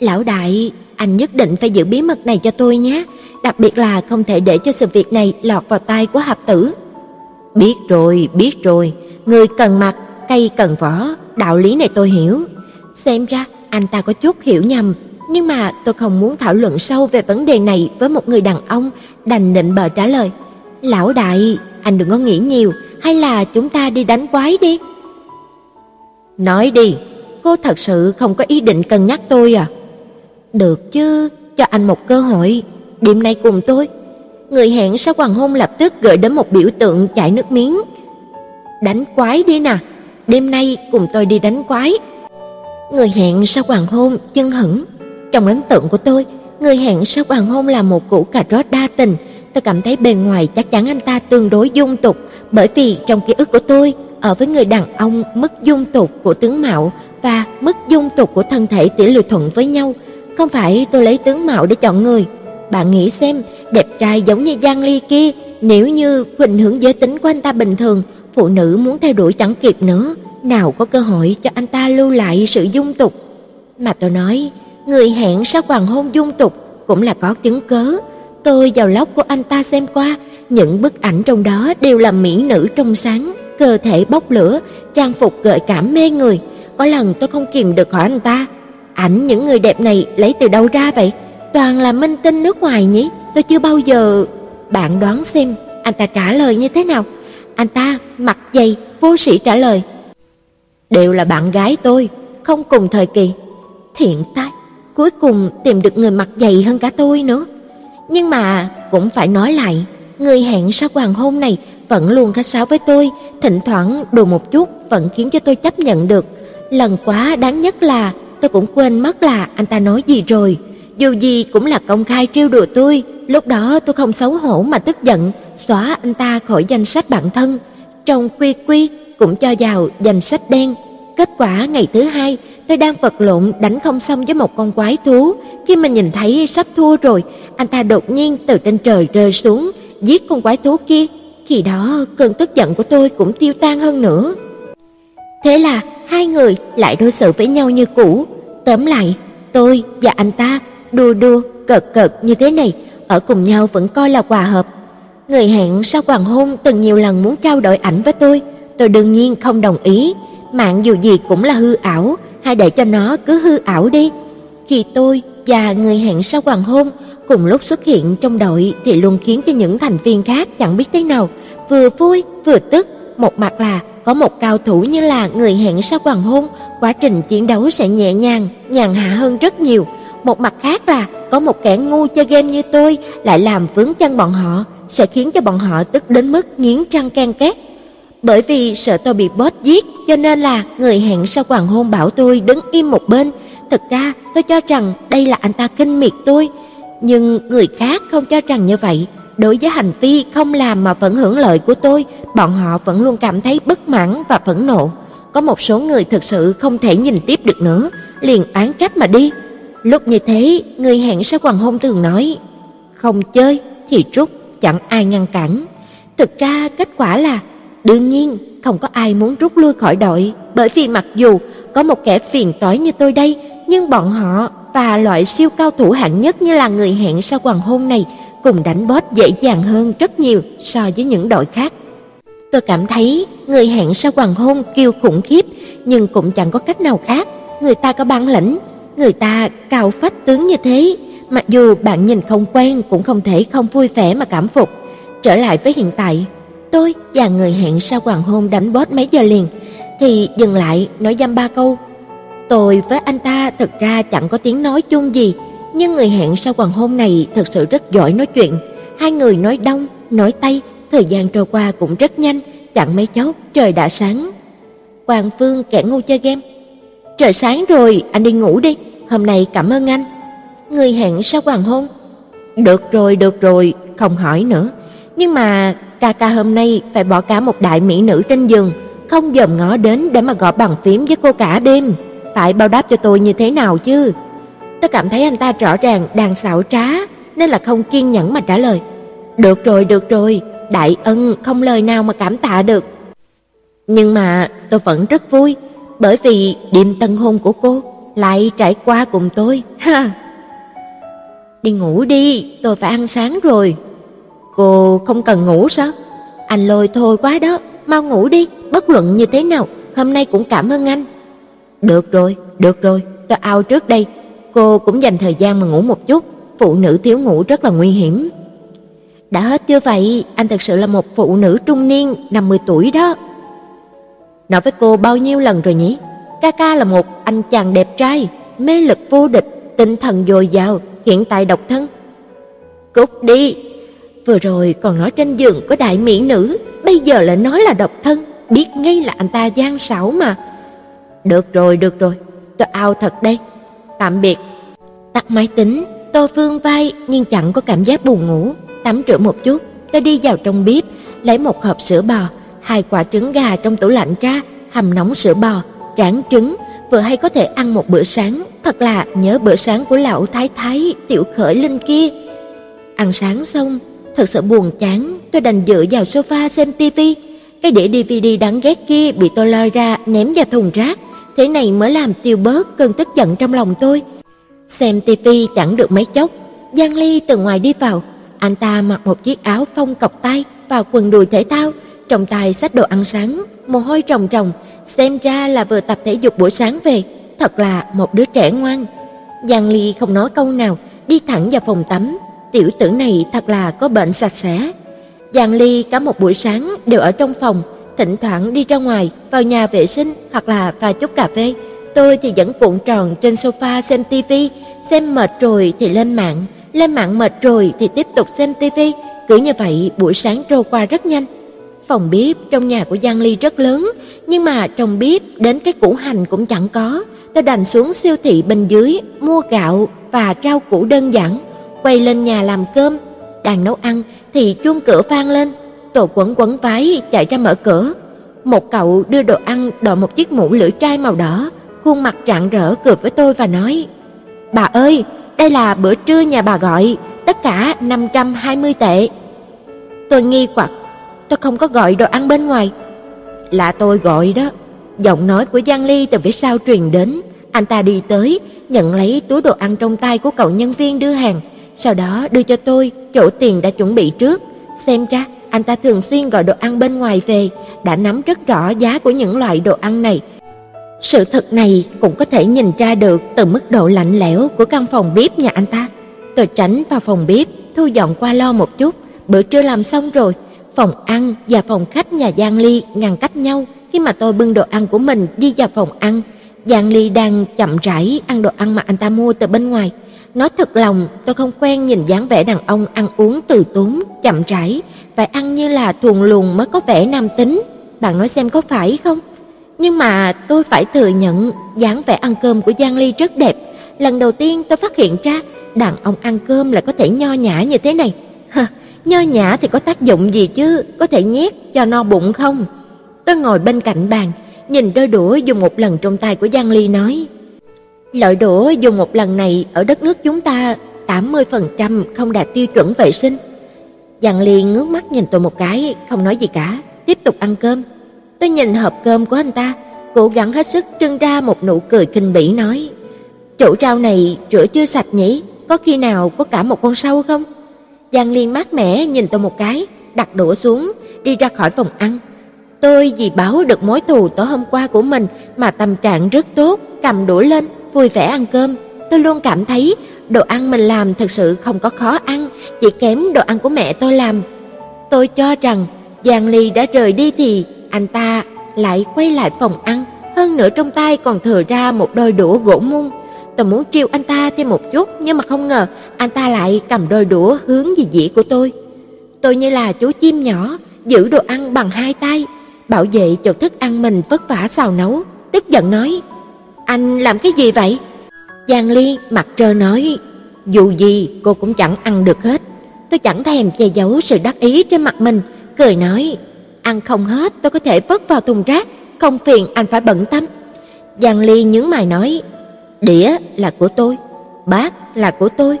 Lão đại, anh nhất định phải giữ bí mật này cho tôi nhé, đặc biệt là không thể để cho sự việc này lọt vào tai của Hạp tử. Biết rồi, biết rồi, người cần mặt, cây cần vỏ, đạo lý này tôi hiểu. Xem ra anh ta có chút hiểu nhầm, nhưng mà tôi không muốn thảo luận sâu về vấn đề này với một người đàn ông, đành định bờ trả lời. Lão đại, anh đừng có nghĩ nhiều, hay là chúng ta đi đánh quái đi? Nói đi, cô thật sự không có ý định cân nhắc tôi à? Được chứ, cho anh một cơ hội, đêm nay cùng tôi. Người hẹn sau hoàng hôn lập tức gửi đến một biểu tượng chảy nước miếng. Đánh quái đi nè, đêm nay cùng tôi đi đánh quái. Người hẹn sau hoàng hôn chân hững. Trong ấn tượng của tôi, người hẹn sau hoàng hôn là một củ cà rốt đa tình. Tôi cảm thấy bề ngoài chắc chắn anh ta tương đối dung tục, bởi vì trong ký ức của tôi, ở với người đàn ông mức dung tục của tướng mạo và mức dung tục của thân thể tỷ lệ thuận với nhau. Không phải tôi lấy tướng mạo để chọn người. Bạn nghĩ xem, đẹp trai giống như Giang Ly kia, nếu như khuynh hướng giới tính của anh ta bình thường, phụ nữ muốn theo đuổi chẳng kịp nữa, nào có cơ hội cho anh ta lưu lại sự dung tục. Mà tôi nói, người hẹn sau hoàng hôn dung tục cũng là có chứng cớ. Tôi vào lóc của anh ta xem qua, những bức ảnh trong đó đều là mỹ nữ trong sáng, cơ thể bốc lửa, trang phục gợi cảm mê người. Có lần tôi không kìm được hỏi anh ta, ảnh những người đẹp này lấy từ đâu ra vậy? Toàn là minh tinh nước ngoài nhỉ? Tôi chưa bao giờ... Bạn đoán xem anh ta trả lời như thế nào? Anh ta mặt dày, vô sĩ trả lời. Đều là bạn gái tôi, không cùng thời kỳ. Thiện tai, cuối cùng tìm được người mặt dày hơn cả tôi nữa. Nhưng mà cũng phải nói lại, người hẹn sau hoàng hôn này vẫn luôn khách sáo với tôi, thỉnh thoảng đùa một chút vẫn khiến cho tôi chấp nhận được. Lần quá đáng nhất là tôi cũng quên mất là anh ta nói gì rồi. Dù gì cũng là công khai trêu đùa tôi, lúc đó tôi không xấu hổ mà tức giận, xóa anh ta khỏi danh sách bạn thân. Trong quy quy cũng cho vào danh sách đen. Kết quả ngày thứ hai, tôi đang vật lộn đánh không xong với một con quái thú, khi mà nhìn thấy sắp thua rồi, anh ta đột nhiên từ trên trời rơi xuống, giết con quái thú kia. Khi đó, cơn tức giận của tôi cũng tiêu tan hơn nữa. Thế là hai người lại đối xử với nhau như cũ. Tóm lại, tôi và anh ta đua đua cợt cợt như thế này, ở cùng nhau vẫn coi là hòa hợp. Người hẹn sau hoàng hôn từng nhiều lần muốn trao đổi ảnh với tôi, tôi đương nhiên không đồng ý. Mạng dù gì cũng là hư ảo, hãy để cho nó cứ hư ảo đi. Khi tôi và người hẹn sau hoàng hôn cùng lúc xuất hiện trong đội thì luôn khiến cho những thành viên khác chẳng biết thế nào, vừa vui vừa tức, một mặt là có một cao thủ như là người hẹn sau hoàng hôn, quá trình chiến đấu sẽ nhẹ nhàng, nhàn hạ hơn rất nhiều. Một mặt khác là có một kẻ ngu chơi game như tôi lại làm vướng chân bọn họ, sẽ khiến cho bọn họ tức đến mức nghiến răng ken két. Bởi vì sợ tôi bị boss giết, cho nên là người hẹn sau hoàng hôn bảo tôi đứng im một bên. Thực ra tôi cho rằng đây là anh ta kinh miệt tôi, nhưng người khác không cho rằng như vậy. Đối với hành vi không làm mà vẫn hưởng lợi của tôi, bọn họ vẫn luôn cảm thấy bất mãn và phẫn nộ. Có một số người thực sự không thể nhìn tiếp được nữa, liền án trách mà đi. Lúc như thế, người hẹn sau hoàng hôn thường nói, không chơi thì rút, chẳng ai ngăn cản. Thực ra kết quả là, đương nhiên không có ai muốn rút lui khỏi đội, bởi vì mặc dù có một kẻ phiền toái như tôi đây, nhưng bọn họ và loại siêu cao thủ hạng nhất như là người hẹn sau hoàng hôn này cùng đánh boss dễ dàng hơn rất nhiều so với những đội khác. Tôi cảm thấy người hẹn sau hoàng hôn kiêu khủng khiếp, nhưng cũng chẳng có cách nào khác, người ta có bản lĩnh, người ta cao phách tướng như thế, mặc dù bạn nhìn không quen cũng không thể không vui vẻ mà cảm phục. Trở lại với hiện tại, tôi và người hẹn sau hoàng hôn đánh bót mấy giờ liền, thì dừng lại nói dăm ba câu. Tôi với anh ta thật ra chẳng có tiếng nói chung gì, nhưng người hẹn sau hoàng hôn này thật sự rất giỏi nói chuyện. Hai người nói đông, nói tây, thời gian trôi qua cũng rất nhanh, chẳng mấy chốc trời đã sáng. Hoàng Phương kẻ ngu chơi game. Trời sáng rồi, anh đi ngủ đi, hôm nay cảm ơn anh. Người hẹn sau hoàng hôn. Được rồi, được rồi, không hỏi nữa. Nhưng mà ca ca hôm nay phải bỏ cả một đại mỹ nữ trên giường, không dòm ngó đến để mà gõ bàn phím với cô cả đêm. Phải bao đáp cho tôi như thế nào chứ? Tôi cảm thấy anh ta rõ ràng đang xảo trá, nên là không kiên nhẫn mà trả lời. Được rồi, được rồi, đại ân không lời nào mà cảm tạ được. Nhưng mà tôi vẫn rất vui, bởi vì đêm tân hôn của cô lại trải qua cùng tôi. Ha. Đi ngủ đi, tôi phải ăn sáng rồi. Cô không cần ngủ sao? Anh lôi thôi quá đó, mau ngủ đi, bất luận như thế nào, hôm nay cũng cảm ơn anh. Được rồi, được rồi, tôi ao trước đây. Cô cũng dành thời gian mà ngủ một chút, phụ nữ thiếu ngủ rất là nguy hiểm. Đã hết chưa vậy, anh thật sự là một phụ nữ trung niên 50 tuổi đó. Nói với cô bao nhiêu lần rồi nhỉ? Ca ca là một anh chàng đẹp trai, mê lực vô địch, tinh thần dồi dào, hiện tại độc thân. Cút đi. Vừa rồi còn nói trên giường có đại mỹ nữ, bây giờ lại nói là độc thân, biết ngay là anh ta gian xảo mà. Được rồi, được rồi, tôi ao thật đây. Tạm biệt. Tắt máy tính, tôi vương vai nhưng chẳng có cảm giác buồn ngủ, tắm rửa một chút, tôi đi vào trong bếp, lấy một hộp sữa bò, hai quả trứng gà trong tủ lạnh ra, hầm nóng sữa bò, tráng trứng, vừa hay có thể ăn một bữa sáng, thật là nhớ bữa sáng của lão thái thái tiểu khởi linh kia. Ăn sáng xong, thật sự buồn chán, tôi đành dựa vào sofa xem tivi. Cái đĩa DVD đáng ghét kia bị tôi lôi ra ném vào thùng rác, thế này mới làm tiêu bớt cơn tức giận trong lòng tôi. Xem tivi chẳng được mấy chốc, Giang Ly từ ngoài đi vào, anh ta mặc một chiếc áo phông cộc tay và quần đùi thể thao, trong tay xách đồ ăn sáng, mồ hôi ròng ròng, xem ra là vừa tập thể dục buổi sáng về, thật là một đứa trẻ ngoan. Giang Ly không nói câu nào, đi thẳng vào phòng tắm, tiểu tử này thật là có bệnh sạch sẽ. Giang Ly cả một buổi sáng đều ở trong phòng, thỉnh thoảng đi ra ngoài, vào nhà vệ sinh hoặc là pha chút cà phê. Tôi thì vẫn cuộn tròn trên sofa xem tivi, xem mệt rồi thì lên mạng, lên mạng mệt rồi thì tiếp tục xem tivi, cứ như vậy buổi sáng trôi qua rất nhanh. Phòng bếp trong nhà của Giang Ly rất lớn, nhưng mà trong bếp đến cái củ hành cũng chẳng có. Tôi đành xuống siêu thị bên dưới mua gạo và rau củ đơn giản, quay lên nhà làm cơm. Đang nấu ăn thì chuông cửa vang lên, Tổ Quẩn quấn váy chạy ra mở cửa. Một cậu đưa đồ ăn đội một chiếc mũ lưỡi trai màu đỏ, khuôn mặt rạng rỡ cười với tôi và nói: "Bà ơi, đây là bữa trưa nhà bà gọi, tất cả 520 tệ." Tôi nghi hoặc tôi không có gọi đồ ăn bên ngoài. Là tôi gọi đó. Giọng nói của Giang Ly từ phía sau truyền đến, anh ta đi tới, nhận lấy túi đồ ăn trong tay của cậu nhân viên đưa hàng, sau đó đưa cho tôi chỗ tiền đã chuẩn bị trước. Xem ra anh ta thường xuyên gọi đồ ăn bên ngoài về, đã nắm rất rõ giá của những loại đồ ăn này. Sự thật này cũng có thể nhìn ra được từ mức độ lạnh lẽo của căn phòng bếp nhà anh ta. Tôi tránh vào phòng bếp, thu dọn qua lo một chút, bữa trưa làm xong rồi, Phòng ăn và phòng khách nhà Giang Ly ngăn cách nhau, khi mà tôi bưng đồ ăn của mình đi vào phòng ăn, Giang Ly đang chậm rãi ăn đồ ăn mà anh ta mua từ bên ngoài. Nói thật lòng, tôi không quen nhìn dáng vẻ đàn ông ăn uống từ tốn, chậm rãi, phải ăn như là thuần luồng mới có vẻ nam tính. Bạn nói xem có phải không? Nhưng mà tôi phải thừa nhận, dáng vẻ ăn cơm của Giang Ly rất đẹp. Lần đầu tiên tôi phát hiện ra, đàn ông ăn cơm lại có thể nho nhã như thế này. Hờ, Nho nhã thì có tác dụng gì chứ, có thể nhét cho no bụng không? Tôi ngồi bên cạnh bàn, nhìn đôi đũa dùng một lần trong tay của Giang Ly nói: "Loại đũa dùng một lần này ở đất nước chúng ta 80% không đạt tiêu chuẩn vệ sinh." Giang Ly ngước mắt nhìn tôi một cái, không nói gì cả, tiếp tục ăn cơm. Tôi nhìn hộp cơm của anh ta, cố gắng hết sức trưng ra một nụ cười kinh bỉ nói: "Chỗ rau này rửa chưa sạch nhỉ, có khi nào có cả một con sâu không?" Giang Liên mát mẻ nhìn tôi một cái, đặt đũa xuống, đi ra khỏi phòng ăn. Tôi vì báo được mối thù tối hôm qua của mình mà tâm trạng rất tốt, cầm đũa lên, vui vẻ ăn cơm. Tôi luôn cảm thấy đồ ăn mình làm thực sự không có khó ăn, chỉ kém đồ ăn của mẹ tôi làm. Tôi cho rằng Giang Ly đã rời đi thì anh ta lại quay lại phòng ăn, hơn nữa trong tay còn thừa ra một đôi đũa gỗ mung. Tôi muốn trêu anh ta thêm một chút, nhưng mà không ngờ anh ta lại cầm đôi đũa hướng về dĩa của tôi. Tôi như là chú chim nhỏ, giữ đồ ăn bằng hai tay, bảo vệ cho thức ăn mình vất vả xào nấu, tức giận nói: "Anh làm cái gì vậy?" Giang Ly mặt trơ nói: "Dù gì cô cũng chẳng ăn được hết." Tôi chẳng thèm che giấu sự đắc ý trên mặt mình, cười nói: "Ăn không hết tôi có thể vứt vào thùng rác, không phiền anh phải bận tâm." Giang Ly nhướng mày nói: "Đĩa là của tôi, bát là của tôi,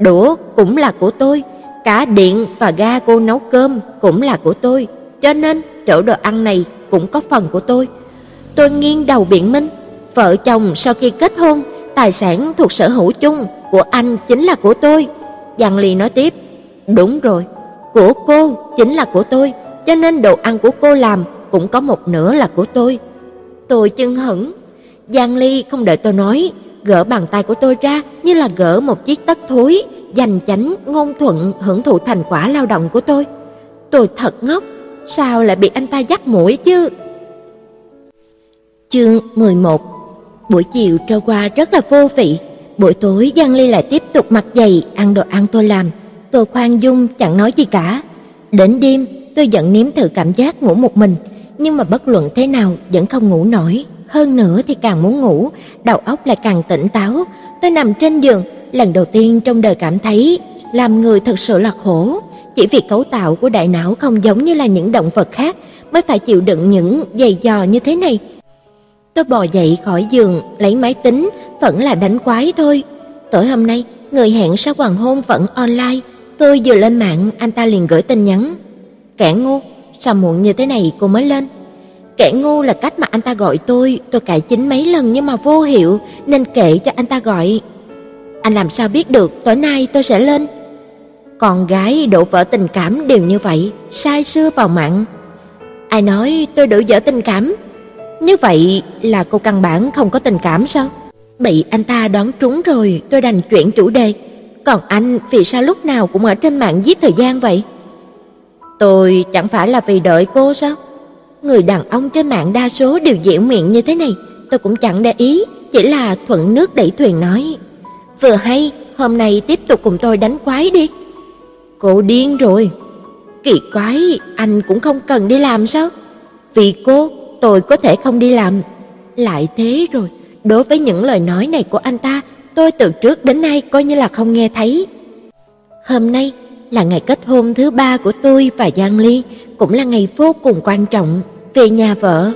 đũa cũng là của tôi, cả điện và ga cô nấu cơm cũng là của tôi, cho nên chỗ đồ ăn này cũng có phần của tôi." Tôi nghiêng đầu biện minh, vợ chồng sau khi kết hôn, tài sản thuộc sở hữu chung của anh chính là của tôi. Giang Ly nói tiếp, đúng rồi, của cô chính là của tôi, cho nên đồ ăn của cô làm cũng có một nửa là của tôi. Tôi chưng hững, Giang Ly không đợi tôi nói, gỡ bàn tay của tôi ra như là gỡ một chiếc tất thối, dành chánh ngôn thuận hưởng thụ thành quả lao động của tôi. Tôi thật ngốc, sao lại bị anh ta dắt mũi chứ? Chương 11 Buổi chiều trôi qua rất là vô vị. Buổi tối Giang Ly lại tiếp tục mặc dày ăn đồ ăn tôi làm. Tôi khoan dung chẳng nói gì cả. Đến đêm, tôi vẫn nếm thử cảm giác ngủ một mình, nhưng mà bất luận thế nào vẫn không ngủ nổi. Hơn nữa thì càng muốn ngủ, đầu óc lại càng tỉnh táo. Tôi nằm trên giường, lần đầu tiên trong đời cảm thấy làm người thật sự là khổ. Chỉ vì cấu tạo của đại não không giống như là những động vật khác mới phải chịu đựng những dày dò như thế này. Tôi bò dậy khỏi giường, lấy máy tính, vẫn là đánh quái thôi. Tối hôm nay, người hẹn sau hoàng hôn vẫn online, tôi vừa lên mạng, anh ta liền gửi tin nhắn. Kẻ ngu, sao muộn như thế này cô mới lên? Kẻ ngu là cách mà anh ta gọi tôi, tôi cãi chính mấy lần nhưng mà vô hiệu, nên kệ cho anh ta gọi. Anh làm sao biết được tối nay tôi sẽ lên? Con gái đổ vỡ tình cảm đều như vậy, sai xưa vào mạng. Ai nói tôi đổ vỡ tình cảm? Như vậy là cô căn bản không có tình cảm sao? Bị anh ta đoán trúng rồi, tôi đành chuyển chủ đề. Còn anh vì sao lúc nào cũng ở trên mạng giết thời gian vậy? Tôi chẳng phải là vì đợi cô sao? Người đàn ông trên mạng đa số đều diễn miệng như thế này, tôi cũng chẳng để ý, chỉ là thuận nước đẩy thuyền nói. Vừa hay, hôm nay tiếp tục cùng tôi đánh quái đi. Cô điên rồi. Kỳ quái, anh cũng không cần đi làm sao? Vì cô, tôi có thể không đi làm. Lại thế rồi, đối với những lời nói này của anh ta, tôi từ trước đến nay coi như là không nghe thấy. Hôm nay là ngày kết hôn thứ ba của tôi và Giang Ly, cũng là ngày vô cùng quan trọng về nhà vợ.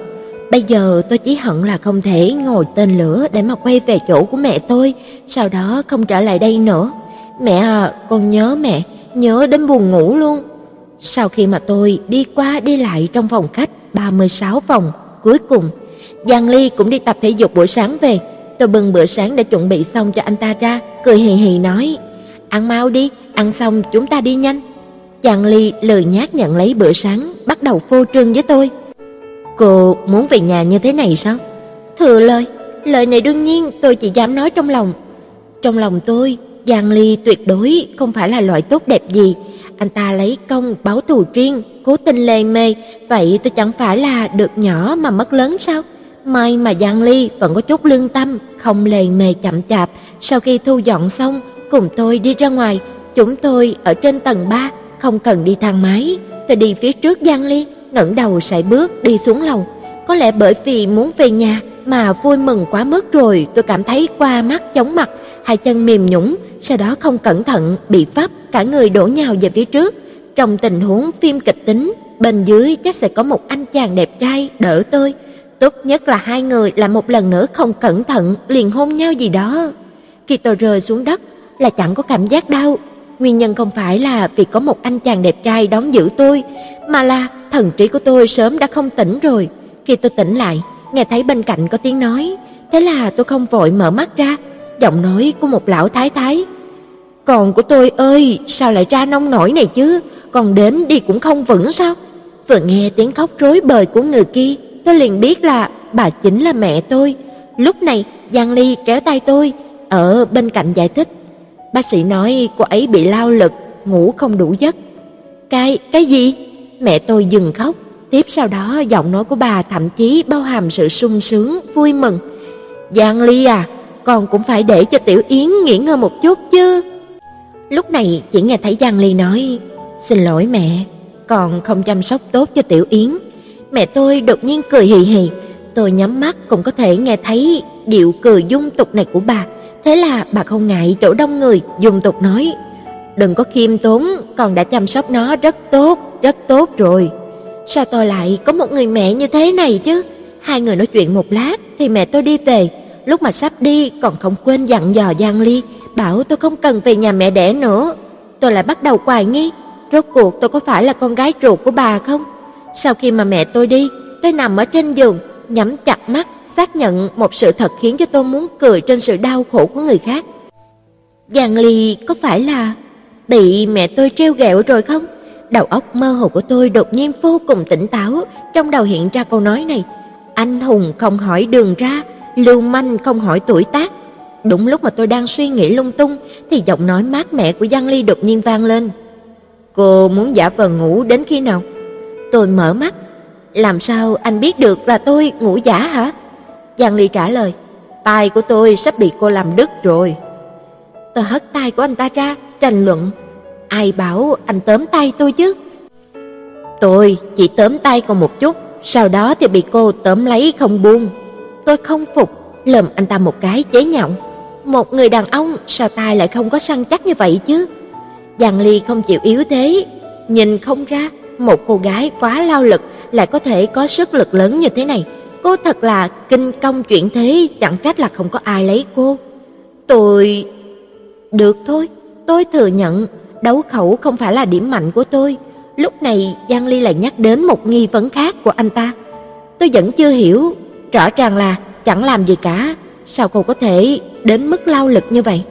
Bây giờ tôi chỉ hận là không thể ngồi tên lửa để mà quay về chỗ của mẹ tôi, sau đó không trở lại đây nữa. Mẹ à, con nhớ mẹ, nhớ đến buồn ngủ luôn. Sau khi mà tôi đi qua đi lại trong phòng khách 36 phòng, cuối cùng Giang Ly cũng đi tập thể dục buổi sáng về. Tôi bưng bữa sáng đã chuẩn bị xong cho anh ta ra, cười hì hì nói: "Ăn mau đi, ăn xong chúng ta đi nhanh." Giang Ly lười nhác nhận lấy bữa sáng, bắt đầu phô trương với tôi. "Cô muốn về nhà như thế này sao?" Thừa lời, lời này đương nhiên tôi chỉ dám nói trong lòng. Trong lòng tôi, Giang Ly tuyệt đối không phải là loại tốt đẹp gì, anh ta lấy công báo thù riêng, cố tình lề mề, vậy tôi chẳng phải là được nhỏ mà mất lớn sao? May mà Giang Ly vẫn có chút lương tâm, không lề mề chậm chạp, sau khi thu dọn xong, cùng tôi đi ra ngoài, chúng tôi ở trên tầng 3, không cần đi thang máy, tôi đi phía trước Giang Ly, ngẩng đầu sải bước đi xuống lầu. Có lẽ bởi vì muốn về nhà mà vui mừng quá mức rồi, tôi cảm thấy qua mắt chóng mặt, hai chân mềm nhũn, sau đó không cẩn thận bị vấp, cả người đổ nhào về phía trước. Trong tình huống phim kịch tính, bên dưới chắc sẽ có một anh chàng đẹp trai đỡ tôi. Tốt nhất là hai người là một lần nữa không cẩn thận liền hôn nhau gì đó. Khi tôi rơi xuống đất là chẳng có cảm giác đau. Nguyên nhân không phải là vì có một anh chàng đẹp trai đón giữ tôi, mà là thần trí của tôi sớm đã không tỉnh rồi. Khi tôi tỉnh lại, nghe thấy bên cạnh có tiếng nói, thế là tôi không vội mở mắt ra, giọng nói của một lão thái thái. "Con của tôi ơi, sao lại ra nông nổi này chứ, còn đến đi cũng không vững sao?" Vừa nghe tiếng khóc rối bời của người kia, tôi liền biết là bà chính là mẹ tôi. Lúc này, Giang Ly kéo tay tôi, ở bên cạnh giải thích. Bác sĩ nói cô ấy bị lao lực, ngủ không đủ giấc. Cái cái gì? Mẹ tôi dừng khóc, tiếp sau đó giọng nói của bà thậm chí bao hàm sự sung sướng, vui mừng. Giang Ly à, con cũng phải để cho Tiểu Yến nghỉ ngơi một chút chứ. Lúc này chỉ nghe thấy Giang Ly nói, "Xin lỗi mẹ, con không chăm sóc tốt cho Tiểu Yến." Mẹ tôi đột nhiên cười hì hì, tôi nhắm mắt cũng có thể nghe thấy điệu cười dung tục này của bà. Thế là bà không ngại chỗ đông người, dung tục nói: "Đừng có khiêm tốn, con đã chăm sóc nó rất tốt, rất tốt rồi." Sao tôi lại có một người mẹ như thế này chứ? Hai người nói chuyện một lát thì mẹ tôi đi về, lúc mà sắp đi còn không quên dặn dò Giang Ly, bảo tôi không cần về nhà mẹ đẻ nữa. Tôi lại bắt đầu hoài nghi, rốt cuộc tôi có phải là con gái ruột của bà không? Sau khi mà mẹ tôi đi, tôi nằm ở trên giường, nhắm chặt mắt, xác nhận một sự thật khiến cho tôi muốn cười trên sự đau khổ của người khác. Giang Ly có phải là bị mẹ tôi trêu ghẹo rồi không? Đầu óc mơ hồ của tôi đột nhiên vô cùng tỉnh táo, trong đầu hiện ra câu nói này: anh hùng không hỏi đường ra, lưu manh không hỏi tuổi tác. Đúng lúc mà tôi đang suy nghĩ lung tung thì giọng nói mát mẻ của Giang Ly đột nhiên vang lên. "Cô muốn giả vờ ngủ đến khi nào?" Tôi mở mắt, "Làm sao anh biết được là tôi ngủ giả hả?" Giang Ly trả lời, "Tai của tôi sắp bị cô làm đứt rồi." Tôi hất tay của anh ta ra, tranh luận, "Ai bảo anh tóm tay tôi chứ?" Tôi chỉ tóm tay còn một chút, sau đó thì bị cô tóm lấy không buông. Tôi không phục, lườm anh ta một cái chế nhạo. Một người đàn ông sao tay lại không có săn chắc như vậy chứ? Giang Ly không chịu yếu thế, nhìn không ra một cô gái quá lao lực lại có thể có sức lực lớn như thế này. Cô thật là kinh công chuyện thế, chẳng trách là không có ai lấy cô. Tôi được thôi, tôi thừa nhận đấu khẩu không phải là điểm mạnh của tôi. Lúc này Giang Ly lại nhắc đến một nghi vấn khác của anh ta. Tôi vẫn chưa hiểu, rõ ràng là chẳng làm gì cả, sao cô có thể đến mức lao lực như vậy?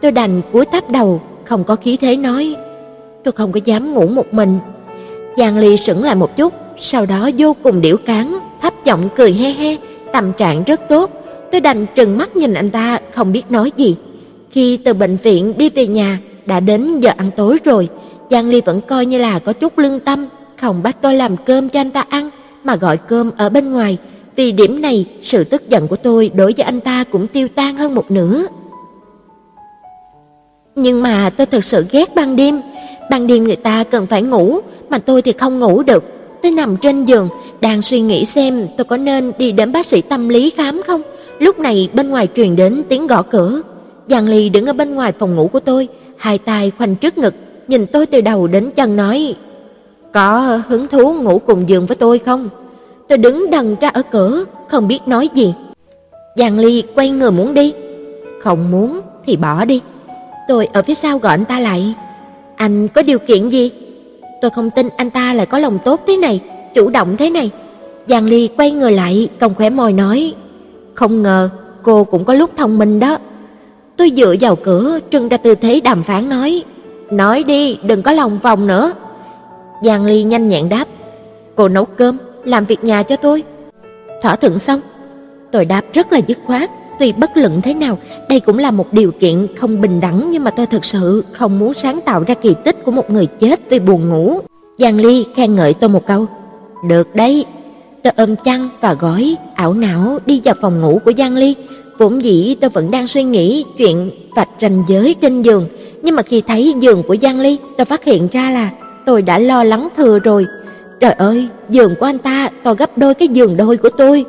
Tôi đành cúi thấp đầu, không có khí thế nói, tôi không có dám ngủ một mình. Giang Ly sững lại một chút, sau đó vô cùng điểu cáng, thấp giọng cười he he, tâm trạng rất tốt. Tôi đành trừng mắt nhìn anh ta, không biết nói gì. Khi từ bệnh viện đi về nhà, đã đến giờ ăn tối rồi, Giang Ly vẫn coi như là có chút lương tâm, không bắt tôi làm cơm cho anh ta ăn, mà gọi cơm ở bên ngoài. Vì điểm này, sự tức giận của tôi đối với anh ta cũng tiêu tan hơn một nửa. Nhưng mà tôi thực sự ghét ban đêm, ban đêm người ta cần phải ngủ, mà tôi thì không ngủ được. Tôi nằm trên giường, đang suy nghĩ xem tôi có nên đi đến bác sĩ tâm lý khám không. Lúc này bên ngoài truyền đến tiếng gõ cửa. Giang Ly đứng ở bên ngoài phòng ngủ của tôi, hai tay khoanh trước ngực, nhìn tôi từ đầu đến chân nói: "Có hứng thú ngủ cùng giường với tôi không?" Tôi đứng đần ra ở cửa, không biết nói gì. Giang Ly quay người muốn đi. Không muốn thì bỏ đi. Tôi ở phía sau gọi anh ta lại. Anh có điều kiện gì? Tôi không tin anh ta lại có lòng tốt thế này, chủ động thế này. Giang Ly quay người lại, cong khỏe môi nói: "Không ngờ cô cũng có lúc thông minh đó." Tôi dựa vào cửa, trưng ra tư thế đàm phán nói: "Nói đi, đừng có lòng vòng nữa." Giang Ly nhanh nhẹn đáp: "Cô nấu cơm, làm việc nhà cho tôi." Thỏa thuận xong, tôi đáp rất là dứt khoát, tuy bất luận thế nào, đây cũng là một điều kiện không bình đẳng nhưng mà tôi thật sự không muốn sáng tạo ra kỳ tích của một người chết vì buồn ngủ. Giang Ly khen ngợi tôi một câu, "Được đấy." Tôi ôm chăn và gói, ảo não đi vào phòng ngủ của Giang Ly. Vốn dĩ tôi vẫn đang suy nghĩ chuyện vạch ranh giới trên giường, nhưng mà khi thấy giường của Giang Ly, tôi phát hiện ra là tôi đã lo lắng thừa rồi. Trời ơi, giường của anh ta to gấp đôi cái giường đôi của tôi.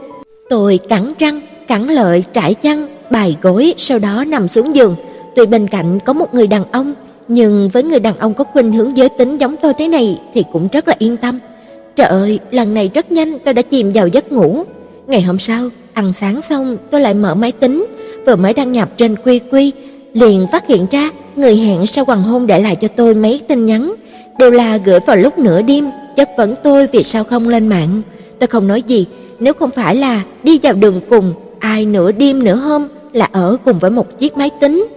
Tôi cắn răng, cắn lợi trải chăn, bài gối sau đó nằm xuống giường. Tuy bên cạnh có một người đàn ông, nhưng với người đàn ông có khuynh hướng giới tính giống tôi thế này thì cũng rất là yên tâm. Trời ơi, lần này rất nhanh tôi đã chìm vào giấc ngủ. Ngày hôm sau, ăn sáng xong, tôi lại mở máy tính, vừa mới đăng nhập trên Quy Quy, liền phát hiện ra người hẹn sau hoàng hôn để lại cho tôi mấy tin nhắn, đều là gửi vào lúc nửa đêm, chất vấn tôi vì sao không lên mạng. Tôi không nói gì, nếu không phải là đi vào đường cùng, ai nửa đêm nửa hôm là ở cùng với một chiếc máy tính.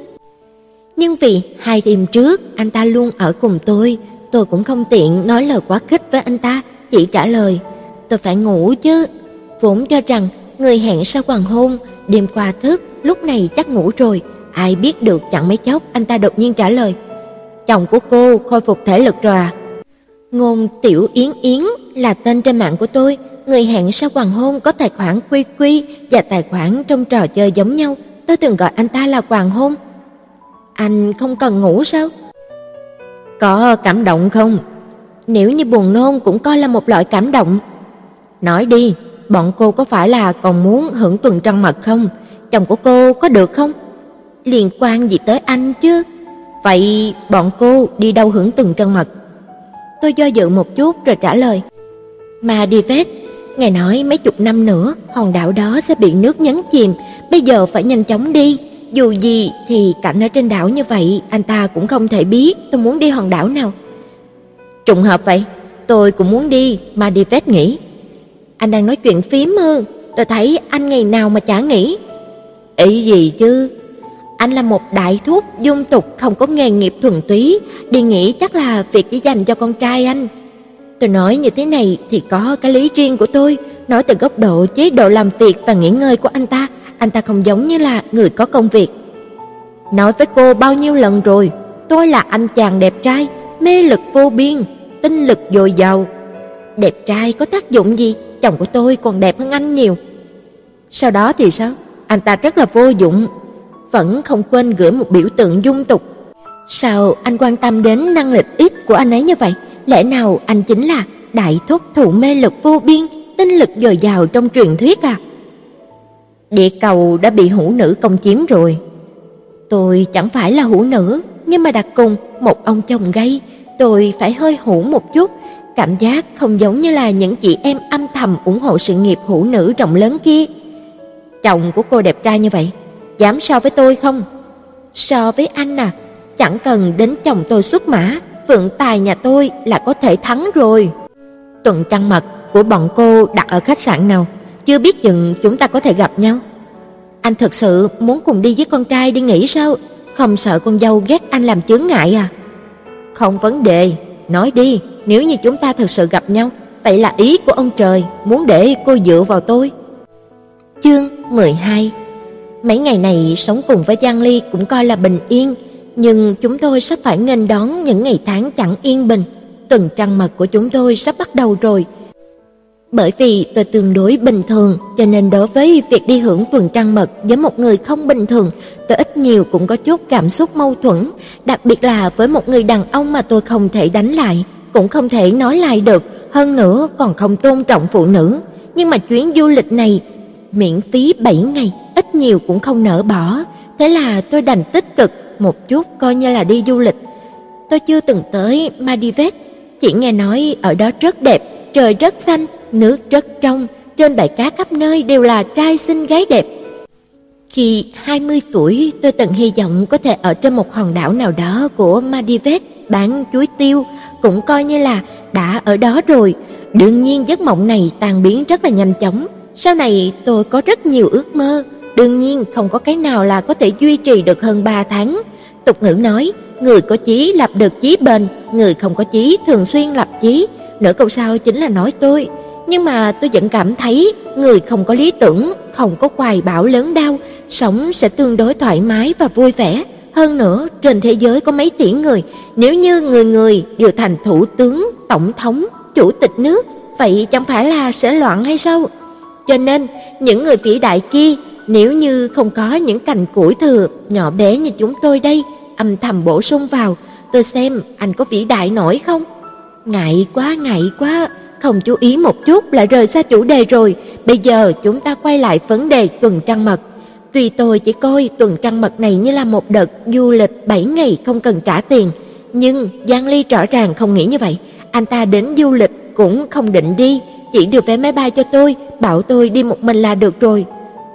Nhưng vì hai đêm trước anh ta luôn ở cùng tôi, tôi cũng không tiện nói lời quá khích với anh ta, chỉ trả lời, tôi phải ngủ chứ. Vốn cho rằng người hẹn sau hoàng hôn, đêm qua thức, lúc này chắc ngủ rồi, ai biết được chẳng mấy chốc anh ta đột nhiên trả lời, chồng của cô khôi phục thể lực rồi à? Ngôn Tiểu Yến Yến là tên trên mạng của tôi, người hẹn sau hoàng hôn có tài khoản Quy Quy và tài khoản trong trò chơi giống nhau, tôi từng gọi anh ta là hoàng hôn. Anh không cần ngủ sao? Có cảm động không? Nếu như buồn nôn cũng coi là một loại cảm động. Nói đi, bọn cô có phải là còn muốn hưởng tuần trăng mật không? Chồng của cô có được không? Liên quan gì tới anh chứ? Vậy bọn cô đi đâu hưởng tuần trăng mật? Tôi do dự một chút rồi trả lời. Mà đi vết, ngài nói mấy chục năm nữa hòn đảo đó sẽ bị nước nhấn chìm, bây giờ phải nhanh chóng đi. Dù gì thì cảnh ở trên đảo như vậy, anh ta cũng không thể biết tôi muốn đi hòn đảo nào. Trùng hợp vậy, tôi cũng muốn đi, mà đi vết nghĩ. Anh đang nói chuyện phím ư? Tôi thấy anh ngày nào mà chả nghỉ. Ý gì chứ? Anh là một đại thúc dung tục không có nghề nghiệp thuần túy, đi nghỉ chắc là việc chỉ dành cho con trai anh. Tôi nói như thế này thì có cái lý riêng của tôi, nói từ góc độ chế độ làm việc và nghỉ ngơi của anh ta, anh ta không giống như là người có công việc. Nói với cô bao nhiêu lần rồi, tôi là anh chàng đẹp trai, mê lực vô biên, tinh lực dồi dào. Đẹp trai có tác dụng gì, chồng của tôi còn đẹp hơn anh nhiều. Sau đó thì sao? Anh ta rất là vô dụng, vẫn không quên gửi một biểu tượng dung tục. Sao anh quan tâm đến năng lực ít của anh ấy như vậy? Lẽ nào anh chính là đại thúc thủ mê lực vô biên, tinh lực dồi dào trong truyền thuyết à? Địa cầu đã bị hữu nữ công chiếm rồi. Tôi chẳng phải là hữu nữ, nhưng mà đặt cùng một ông chồng gay, tôi phải hơi hủ một chút, cảm giác không giống như là những chị em âm thầm ủng hộ sự nghiệp hữu nữ rộng lớn kia. Chồng của cô đẹp trai như vậy, dám so với tôi không? So với anh à, chẳng cần đến chồng tôi xuất mã, vượng tài nhà tôi là có thể thắng rồi. Tuần trăng mật của bọn cô đặt ở khách sạn nào, chưa biết chừng chúng ta có thể gặp nhau. Anh thật sự muốn cùng đi với con trai đi nghỉ sao? Không sợ con dâu ghét anh làm chướng ngại à? Không vấn đề, nói đi, nếu như chúng ta thực sự gặp nhau, vậy là ý của ông trời, muốn để cô dựa vào tôi. Chương 12 Mấy ngày này sống cùng với Giang Ly cũng coi là bình yên, nhưng chúng tôi sắp phải nghênh đón những ngày tháng chẳng yên bình. Tuần trăng mật của chúng tôi sắp bắt đầu rồi. Bởi vì tôi tương đối bình thường, cho nên đối với việc đi hưởng tuần trăng mật với một người không bình thường, tôi ít nhiều cũng có chút cảm xúc mâu thuẫn, đặc biệt là với một người đàn ông mà tôi không thể đánh lại, cũng không thể nói lại được, hơn nữa còn không tôn trọng phụ nữ. Nhưng mà chuyến du lịch này miễn phí 7 ngày, ít nhiều cũng không nỡ bỏ, thế là tôi đành tích cực một chút coi như là đi du lịch. Tôi chưa từng tới Maldives, chỉ nghe nói ở đó rất đẹp, trời rất xanh, nước rất trong, trên bãi cá khắp nơi đều là trai xinh gái đẹp. Khi 20 tuổi, tôi từng hy vọng có thể ở trên một hòn đảo nào đó của Maldives bán chuối tiêu, cũng coi như là đã ở đó rồi. Đương nhiên giấc mộng này tan biến rất là nhanh chóng. Sau này tôi có rất nhiều ước mơ, đương nhiên không có cái nào là có thể duy trì được hơn 3 tháng. Tục ngữ nói, người có chí lập được chí bền, người không có chí thường xuyên lập chí. Nửa câu sau chính là nói tôi, nhưng mà tôi vẫn cảm thấy người không có lý tưởng, không có hoài bão lớn đau, sống sẽ tương đối thoải mái và vui vẻ. Hơn nữa, trên thế giới có mấy tỷ người, nếu như người người đều thành thủ tướng, tổng thống, chủ tịch nước, vậy chẳng phải là sẽ loạn hay sao? Cho nên, những người vĩ đại kia, nếu như không có những cành củi thừa nhỏ bé như chúng tôi đây, âm thầm bổ sung vào, tôi xem anh có vĩ đại nổi không? Ngại quá, ngại quá, không chú ý một chút là rời xa chủ đề rồi. Bây giờ chúng ta quay lại vấn đề tuần trăng mật. Tuy tôi chỉ coi tuần trăng mật này như là một đợt du lịch 7 ngày không cần trả tiền, nhưng Giang Ly rõ ràng không nghĩ như vậy. Anh ta đến du lịch cũng không định đi, chỉ được vé máy bay cho tôi, bảo tôi đi một mình là được rồi.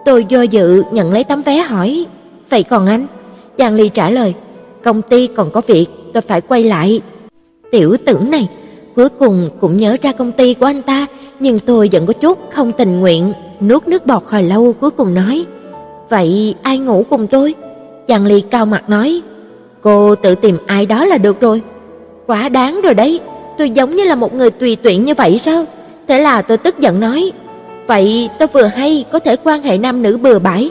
Tôi do dự nhận lấy tấm vé hỏi, "Vậy còn anh?" Giang Ly trả lời, "Công ty còn có việc, tôi phải quay lại." Tiểu tử này cuối cùng cũng nhớ ra công ty của anh ta, nhưng tôi vẫn có chút không tình nguyện, nuốt nước bọt hồi lâu cuối cùng nói: "Vậy ai ngủ cùng tôi?" Giang Ly cao mặt nói: "Cô tự tìm ai đó là được rồi." Quá đáng rồi đấy, tôi giống như là một người tùy tiện như vậy sao? Thế là tôi tức giận nói: "Vậy tôi vừa hay có thể quan hệ nam nữ bừa bãi."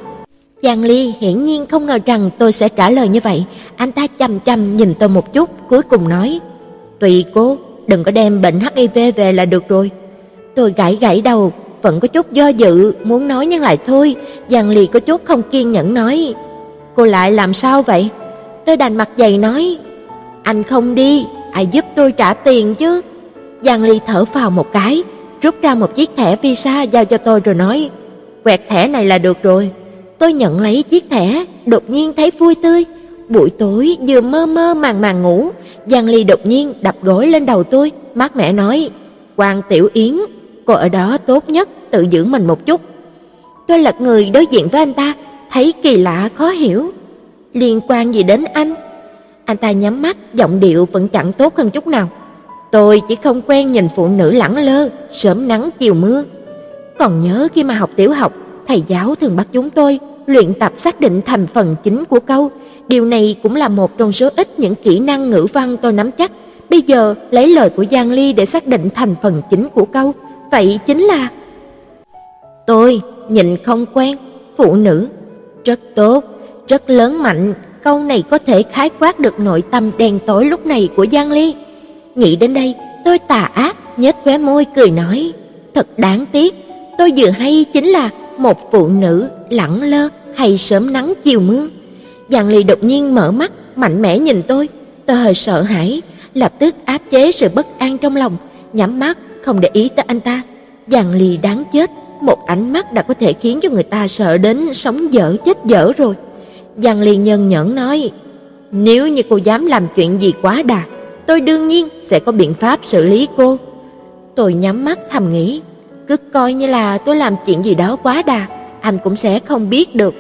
Giang Ly hiển nhiên không ngờ rằng tôi sẽ trả lời như vậy, anh ta chằm chằm nhìn tôi một chút, cuối cùng nói: "Tùy cô, đừng có đem bệnh HIV về là được rồi." Tôi gãi gãi đầu, vẫn có chút do dự, muốn nói nhưng lại thôi, Giang Ly có chút không kiên nhẫn nói: "Cô lại làm sao vậy?" Tôi đành mặt dày nói: "Anh không đi, ai giúp tôi trả tiền chứ?" Giang Ly thở phào một cái, rút ra một chiếc thẻ visa giao cho tôi rồi nói: "Quẹt thẻ này là được rồi." Tôi nhận lấy chiếc thẻ, đột nhiên thấy vui tươi. Buổi tối vừa mơ mơ màng màng ngủ, Giang Ly đột nhiên đập gối lên đầu tôi, mát mẻ nói: "Quan Tiểu Yến, cô ở đó tốt nhất tự giữ mình một chút." Tôi lật người đối diện với anh ta, thấy kỳ lạ khó hiểu. Liên quan gì đến anh? Anh ta nhắm mắt, giọng điệu vẫn chẳng tốt hơn chút nào. Tôi chỉ không quen nhìn phụ nữ lẳng lơ, sớm nắng chiều mưa. Còn nhớ khi mà học tiểu học, thầy giáo thường bắt chúng tôi luyện tập xác định thành phần chính của câu. Điều này cũng là một trong số ít những kỹ năng ngữ văn tôi nắm chắc. Bây giờ lấy lời của Giang Ly để xác định thành phần chính của câu, vậy chính là Tôi nhìn không quen, phụ nữ, rất tốt, rất lớn mạnh, câu này có thể khái quát được nội tâm đen tối lúc này của Giang Ly. Nghĩ đến đây, tôi tà ác nhếch khóe môi cười nói, thật đáng tiếc, tôi vừa hay chính là một phụ nữ lẳng lơ hay sớm nắng chiều mưa. Giang Ly đột nhiên mở mắt, mạnh mẽ nhìn tôi, tôi hơi sợ hãi, lập tức áp chế sự bất an trong lòng, nhắm mắt không để ý tới anh ta. Giang Ly đáng chết, một ánh mắt đã có thể khiến cho người ta sợ đến sống dở chết dở rồi. Giang Ly nhân nhẫn nói, nếu như cô dám làm chuyện gì quá đà, tôi đương nhiên sẽ có biện pháp xử lý cô. Tôi nhắm mắt thầm nghĩ, cứ coi như là tôi làm chuyện gì đó quá đà, anh cũng sẽ không biết được.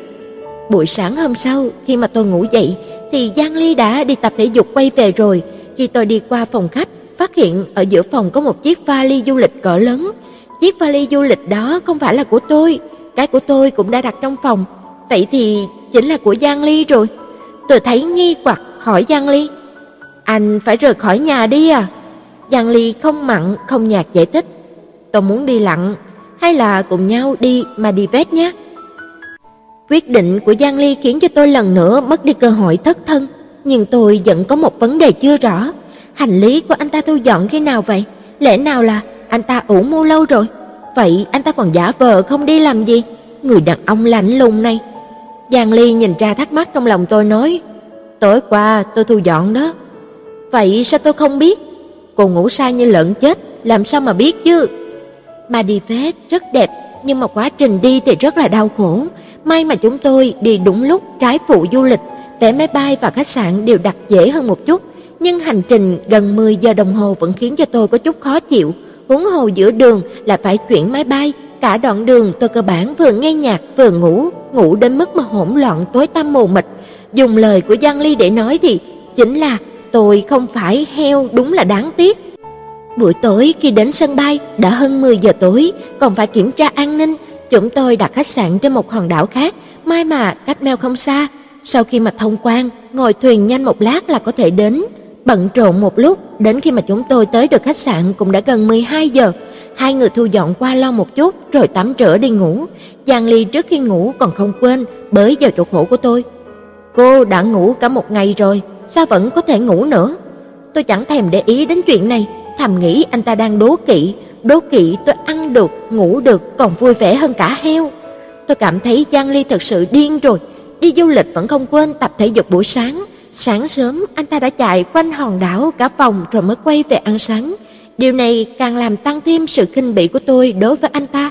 Buổi sáng hôm sau, khi mà tôi ngủ dậy, thì Giang Ly đã đi tập thể dục quay về rồi. Khi tôi đi qua phòng khách, phát hiện ở giữa phòng có một chiếc vali du lịch cỡ lớn. Chiếc vali du lịch đó không phải là của tôi, cái của tôi cũng đã đặt trong phòng. Vậy thì chính là của Giang Ly rồi. Tôi thấy nghi hoặc hỏi Giang Ly, "Anh phải rời khỏi nhà đi à?" Giang Ly không mặn không nhạt giải thích, "Tôi muốn đi lặng, hay là cùng nhau đi mà đi vét nhé." Quyết định của Giang Ly khiến cho tôi lần nữa mất đi cơ hội thất thân, nhưng tôi vẫn có một vấn đề chưa rõ, hành lý của anh ta thu dọn khi nào vậy? Lẽ nào là anh ta ủ mưu lâu rồi? Vậy anh ta còn giả vờ không đi làm gì? Người đàn ông lạnh lùng này. Giang Ly nhìn ra thắc mắc trong lòng tôi nói, tối qua tôi thu dọn đó. Vậy sao tôi không biết? Cô ngủ sai như lợn chết, làm sao mà biết chứ? Mà đi phết rất đẹp, nhưng mà quá trình đi thì rất là đau khổ. May mà chúng tôi đi đúng lúc trái phụ du lịch, vé máy bay và khách sạn đều đặt dễ hơn một chút, nhưng hành trình gần 10 giờ đồng hồ vẫn khiến cho tôi có chút khó chịu. Huống hồ giữa đường là phải chuyển máy bay, cả đoạn đường tôi cơ bản vừa nghe nhạc vừa ngủ, ngủ đến mức mà hỗn loạn tối tăm mù mịt. Dùng lời của Giang Ly để nói thì chính là tôi không phải heo đúng là đáng tiếc. Buổi tối khi đến sân bay đã hơn 10 giờ tối, còn phải kiểm tra an ninh, chúng tôi đặt khách sạn trên một hòn đảo khác, may mà cách meo không xa. Sau khi mà thông quan, ngồi thuyền nhanh một lát là có thể đến. Bận rộn một lúc, đến khi mà chúng tôi tới được khách sạn cũng đã gần 12 giờ. Hai người thu dọn qua lo một chút rồi tắm rửa đi ngủ. Giang Ly trước khi ngủ còn không quên bới vào chỗ khổ của tôi. Cô đã ngủ cả một ngày rồi, sao vẫn có thể ngủ nữa? Tôi chẳng thèm để ý đến chuyện này, thầm nghĩ anh ta đang đố kỵ, đố kỵ tôi ăn được, ngủ được còn vui vẻ hơn cả heo. Tôi cảm thấy Giang Ly thật sự điên rồi, đi du lịch vẫn không quên tập thể dục buổi sáng. Sáng sớm anh ta đã chạy quanh hòn đảo cả vòng rồi mới quay về ăn sáng. Điều này càng làm tăng thêm sự khinh bỉ của tôi đối với anh ta.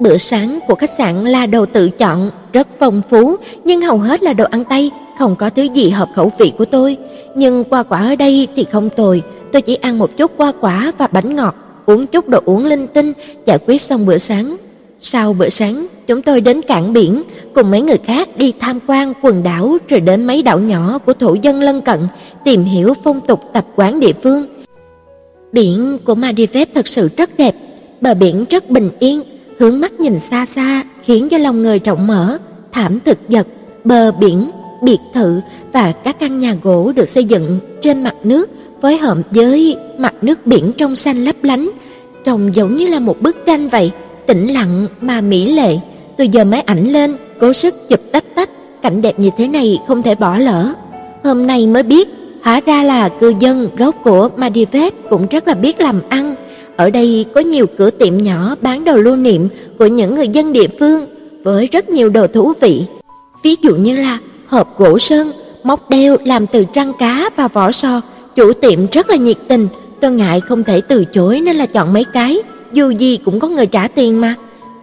Bữa sáng của khách sạn là đồ tự chọn, rất phong phú, nhưng hầu hết là đồ ăn Tây, không có thứ gì hợp khẩu vị của tôi. Nhưng qua quả ở đây thì không tồi, tôi chỉ ăn một chút qua quả và bánh ngọt, uống chút đồ uống linh tinh, giải quyết xong bữa sáng. Sau bữa sáng, chúng tôi đến cảng biển, cùng mấy người khác đi tham quan quần đảo rồi đến mấy đảo nhỏ của thổ dân lân cận, tìm hiểu phong tục tập quán địa phương. Biển của Maldives thật sự rất đẹp, bờ biển rất bình yên, hướng mắt nhìn xa xa khiến cho lòng người rộng mở, thảm thực vật, bờ biển, biệt thự và các căn nhà gỗ được xây dựng trên mặt nước với hợm giới mặt nước biển trong xanh lấp lánh, trông giống như là một bức tranh vậy, tĩnh lặng mà mỹ lệ. Tôi giờ máy ảnh lên, cố sức chụp tách tách, cảnh đẹp như thế này không thể bỏ lỡ. Hôm nay mới biết, hóa ra là cư dân gốc của Maldives cũng rất là biết làm ăn. Ở đây có nhiều cửa tiệm nhỏ bán đồ lưu niệm của những người dân địa phương với rất nhiều đồ thú vị. Ví dụ như là hộp gỗ sơn, móc đeo làm từ trăng cá và vỏ sò. Chủ tiệm rất là nhiệt tình, tôi ngại không thể từ chối nên là chọn mấy cái, dù gì cũng có người trả tiền mà.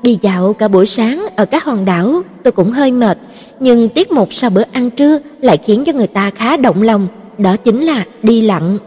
Đi dạo cả buổi sáng ở các hòn đảo, tôi cũng hơi mệt, nhưng tiết mục sau bữa ăn trưa lại khiến cho người ta khá động lòng, đó chính là đi lặn.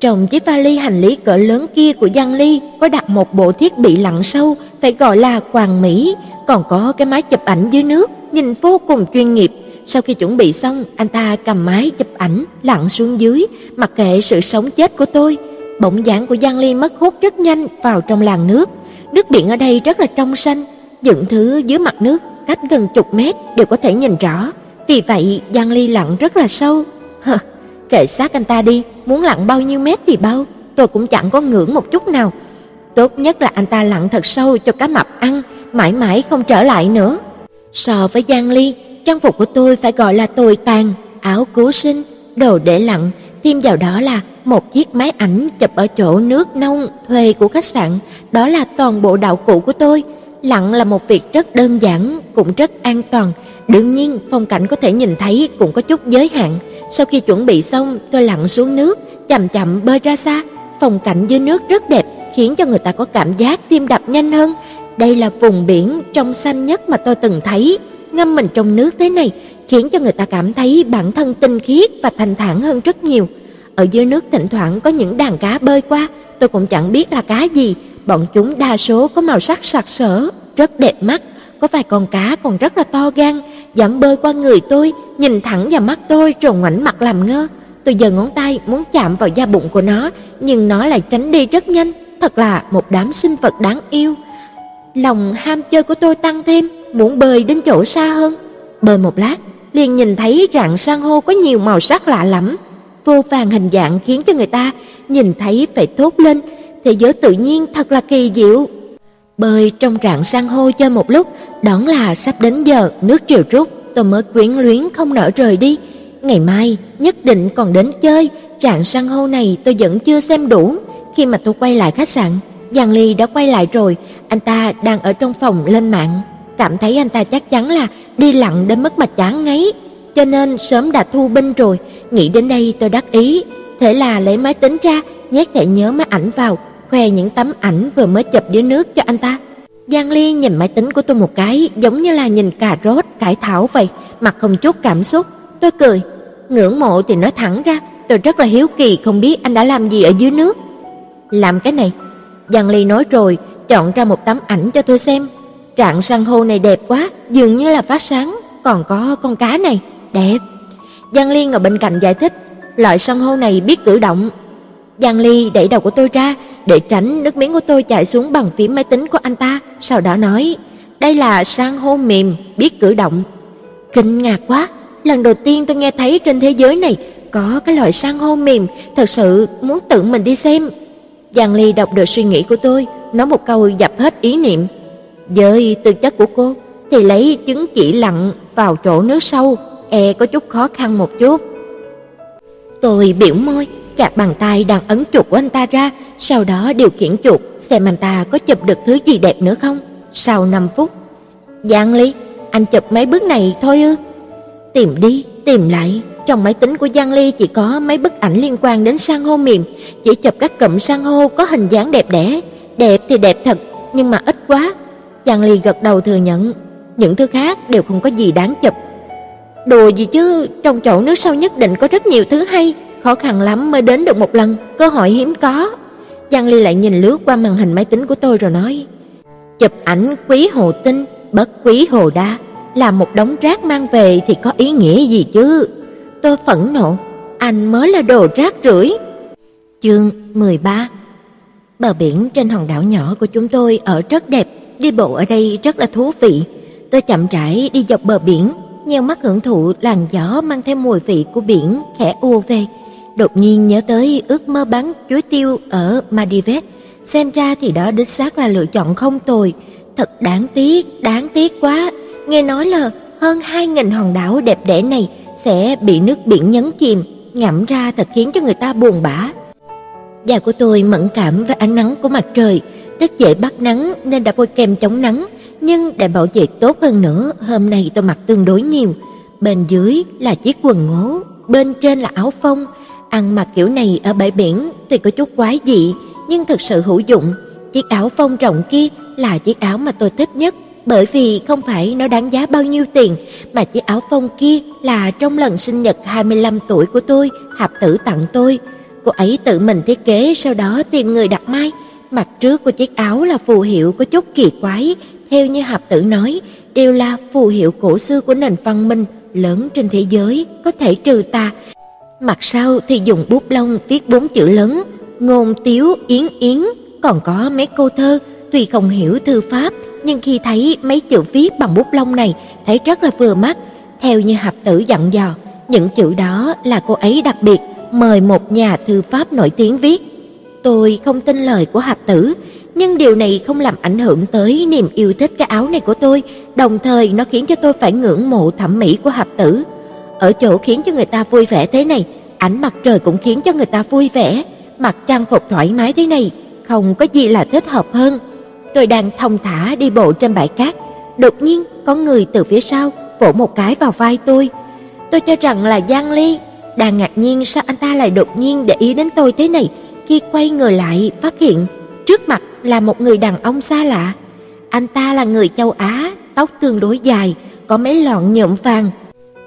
Trong chiếc vali hành lý cỡ lớn kia của Giang Ly có đặt một bộ thiết bị lặn sâu, phải gọi là quàng mỹ, còn có cái máy chụp ảnh dưới nước, nhìn vô cùng chuyên nghiệp. Sau khi chuẩn bị xong, anh ta cầm máy chụp ảnh lặn xuống dưới, mặc kệ sự sống chết của tôi. Bỗng dáng của Giang Ly mất hút rất nhanh vào trong làn nước. Nước biển ở đây rất là trong xanh, những thứ dưới mặt nước cách gần chục mét đều có thể nhìn rõ. Vì vậy, Giang Ly lặn rất là sâu. Hờ, kệ xác anh ta đi, muốn lặn bao nhiêu mét thì bao, tôi cũng chẳng có ngưỡng một chút nào. Tốt nhất là anh ta lặn thật sâu cho cá mập ăn, mãi mãi không trở lại nữa. So với Giang Ly, trang phục của tôi phải gọi là tồi tàn, áo cứu sinh, đồ để lặn, thêm vào đó là một chiếc máy ảnh chụp ở chỗ nước nông thuê của khách sạn, đó là toàn bộ đạo cụ của tôi. Lặn là một việc rất đơn giản, cũng rất an toàn. Đương nhiên, phong cảnh có thể nhìn thấy cũng có chút giới hạn. Sau khi chuẩn bị xong, tôi lặn xuống nước, chậm chậm bơi ra xa. Phong cảnh dưới nước rất đẹp, khiến cho người ta có cảm giác tim đập nhanh hơn. Đây là vùng biển trong xanh nhất mà tôi từng thấy. Ngâm mình trong nước thế này, khiến cho người ta cảm thấy bản thân tinh khiết và thanh thản hơn rất nhiều. Ở dưới nước thỉnh thoảng có những đàn cá bơi qua, tôi cũng chẳng biết là cá gì, bọn chúng đa số có màu sắc sặc sỡ, rất đẹp mắt, có vài con cá còn rất là to gan, dám bơi qua người tôi, nhìn thẳng vào mắt tôi rồi ngoảnh mặt làm ngơ. Tôi giơ ngón tay muốn chạm vào da bụng của nó, nhưng nó lại tránh đi rất nhanh, thật là một đám sinh vật đáng yêu. Lòng ham chơi của tôi tăng thêm, muốn bơi đến chỗ xa hơn. Bơi một lát, liền nhìn thấy rạn san hô có nhiều màu sắc lạ lẫm, vô vàng hình dạng khiến cho người ta nhìn thấy phải thốt lên, thế giới tự nhiên thật là kỳ diệu. Bơi trong rạn san hô chơi một lúc, đón là sắp đến giờ nước triều rút, tôi mới quyến luyến không nỡ rời đi. Ngày mai nhất định còn đến chơi, rạn san hô này tôi vẫn chưa xem đủ. Khi mà tôi quay lại khách sạn, Giang Ly đã quay lại rồi, anh ta đang ở trong phòng lên mạng, cảm thấy anh ta chắc chắn là đi lặn đến mức mà chán ngấy, cho nên sớm đã thu binh rồi, nghĩ đến đây tôi đắc ý, thế là lấy máy tính ra, nhét thẻ nhớ máy ảnh vào, khoe những tấm ảnh vừa mới chụp dưới nước cho anh ta. Giang Ly nhìn máy tính của tôi một cái, giống như là nhìn cà rốt cải thảo vậy, mặt không chút cảm xúc. Tôi cười, ngưỡng mộ thì nói thẳng ra, tôi rất là hiếu kỳ không biết anh đã làm gì ở dưới nước. Làm cái này. Giang Ly nói rồi, chọn ra một tấm ảnh cho tôi xem. Trạng san hô này đẹp quá, dường như là phát sáng, còn có con cá này, đẹp. Giang Ly ngồi bên cạnh giải thích, loại san hô này biết cử động. Giang Ly đẩy đầu của tôi ra để tránh nước miếng của tôi chảy xuống bằng phím máy tính của anh ta, sau đó nói, đây là san hô mềm, biết cử động. Kinh ngạc quá, lần đầu tiên tôi nghe thấy trên thế giới này có cái loại san hô mềm, thật sự muốn tự mình đi xem. Giang Ly đọc được suy nghĩ của tôi, nói một câu dập hết ý niệm. Với tư chất của cô thì lấy chứng chỉ lặn vào chỗ nước sâu, e có chút khó khăn một chút. Tôi biểu môi, gạt bàn tay đang ấn chuột của anh ta ra, sau đó điều khiển chuột xem anh ta có chụp được thứ gì đẹp nữa không. Sau 5 phút, Giang Ly, anh chụp mấy bức này thôi ư? Tìm đi, tìm lại, trong máy tính của Giang Ly chỉ có mấy bức ảnh liên quan đến san hô mềm, chỉ chụp các cụm san hô có hình dáng đẹp đẽ, đẹp thì đẹp thật, nhưng mà ít quá. Giang Ly gật đầu thừa nhận, những thứ khác đều không có gì đáng chụp. Đùa gì chứ, trong chỗ nước sâu nhất định có rất nhiều thứ hay, khó khăn lắm mới đến được một lần, cơ hội hiếm có. Giang Ly lại nhìn lướt qua màn hình máy tính của tôi rồi nói: "Chụp ảnh quý hồ tinh, bất quý hồ đa, là một đống rác mang về thì có ý nghĩa gì chứ?" Tôi phẫn nộ, anh mới là đồ rác rưởi. Chương 13 Bờ biển trên hòn đảo nhỏ của chúng tôi ở rất đẹp, đi bộ ở đây rất là thú vị. Tôi chậm rãi đi dọc bờ biển, nheo mắt hưởng thụ làn gió mang theo mùi vị của biển khẽ ùa về. Đột nhiên nhớ tới ước mơ bắn chuối tiêu ở Maldives, xem ra thì đó đích xác là lựa chọn không tồi. Thật đáng tiếc, đáng tiếc quá. Nghe nói là hơn 2000 hòn đảo đẹp đẽ này sẽ bị nước biển nhấn chìm, ngẫm ra thật khiến cho người ta buồn bã. Da của tôi mẫn cảm với ánh nắng của mặt trời, rất dễ bắt nắng nên đã bôi kem chống nắng, nhưng để bảo vệ tốt hơn nữa, hôm nay tôi mặc tương đối nhiều. Bên dưới là chiếc quần ngố, bên trên là áo phông. Ăn mặc kiểu này ở bãi biển tuy có chút quái dị, nhưng thực sự hữu dụng. Chiếc áo phông rộng kia là chiếc áo mà tôi thích nhất, bởi vì không phải nó đáng giá bao nhiêu tiền, mà chiếc áo phông kia là trong lần sinh nhật 25 tuổi của tôi, Hạp Tử tặng tôi. Cô ấy tự mình thiết kế sau đó tìm người đặt may. Mặt trước của chiếc áo là phù hiệu có chút kỳ quái, theo như Hạp Tử nói, đều là phù hiệu cổ xưa của nền văn minh lớn trên thế giới, có thể trừ tà. Mặt sau thì dùng bút lông viết bốn chữ lớn, ngôn tiếu yến yến, còn có mấy câu thơ, tuy không hiểu thư pháp, nhưng khi thấy mấy chữ viết bằng bút lông này, thấy rất là vừa mắt. Theo như Hạp Tử dặn dò, những chữ đó là cô ấy đặc biệt mời một nhà thư pháp nổi tiếng viết. Tôi không tin lời của Hạp Tử, nhưng điều này không làm ảnh hưởng tới niềm yêu thích cái áo này của tôi, đồng thời nó khiến cho tôi phải ngưỡng mộ thẩm mỹ của Hạp Tử. Ở chỗ khiến cho người ta vui vẻ thế này, ánh mặt trời cũng khiến cho người ta vui vẻ, mặc trang phục thoải mái thế này, không có gì là thích hợp hơn. Tôi đang thong thả đi bộ trên bãi cát, đột nhiên có người từ phía sau vỗ một cái vào vai tôi. Tôi cho rằng là Giang Ly, đang ngạc nhiên sao anh ta lại đột nhiên để ý đến tôi thế này, khi quay người lại phát hiện trước mặt là một người đàn ông xa lạ. Anh ta là người châu Á, tóc tương đối dài, có mấy lọn nhuộm vàng.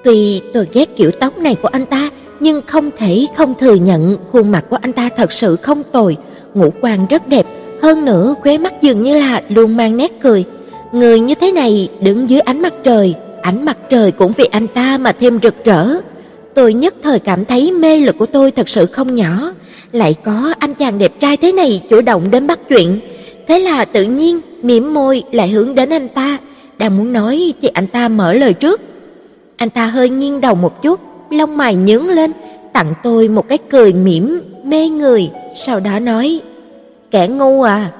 Tuy tôi ghét kiểu tóc này của anh ta, nhưng không thể không thừa nhận khuôn mặt của anh ta thật sự không tồi, ngũ quan rất đẹp, hơn nữa khóe mắt dường như là luôn mang nét cười. Người như thế này đứng dưới ánh mặt trời, ánh mặt trời cũng vì anh ta mà thêm rực rỡ. Tôi nhất thời cảm thấy mê lực của tôi thật sự không nhỏ, lại có anh chàng đẹp trai thế này chủ động đến bắt chuyện. Thế là tự nhiên mỉm môi lại hướng đến anh ta, đang muốn nói thì anh ta mở lời trước. Anh ta hơi nghiêng đầu một chút, lông mày nhướng lên, tặng tôi một cái cười mỉm mê người, sau đó nói: "Kẻ ngu à?"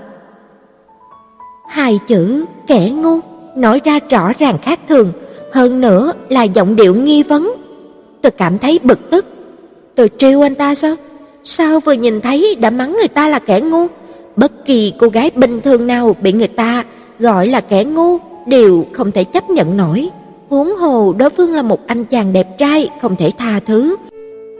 Hai chữ kẻ ngu nói ra rõ ràng khác thường, hơn nữa là giọng điệu nghi vấn. Tôi cảm thấy bực tức. Tôi trêu anh ta sao? Sao vừa nhìn thấy đã mắng người ta là kẻ ngu? Bất kỳ cô gái bình thường nào bị người ta gọi là kẻ ngu đều không thể chấp nhận nổi. Huống hồ đối phương là một anh chàng đẹp trai không thể tha thứ.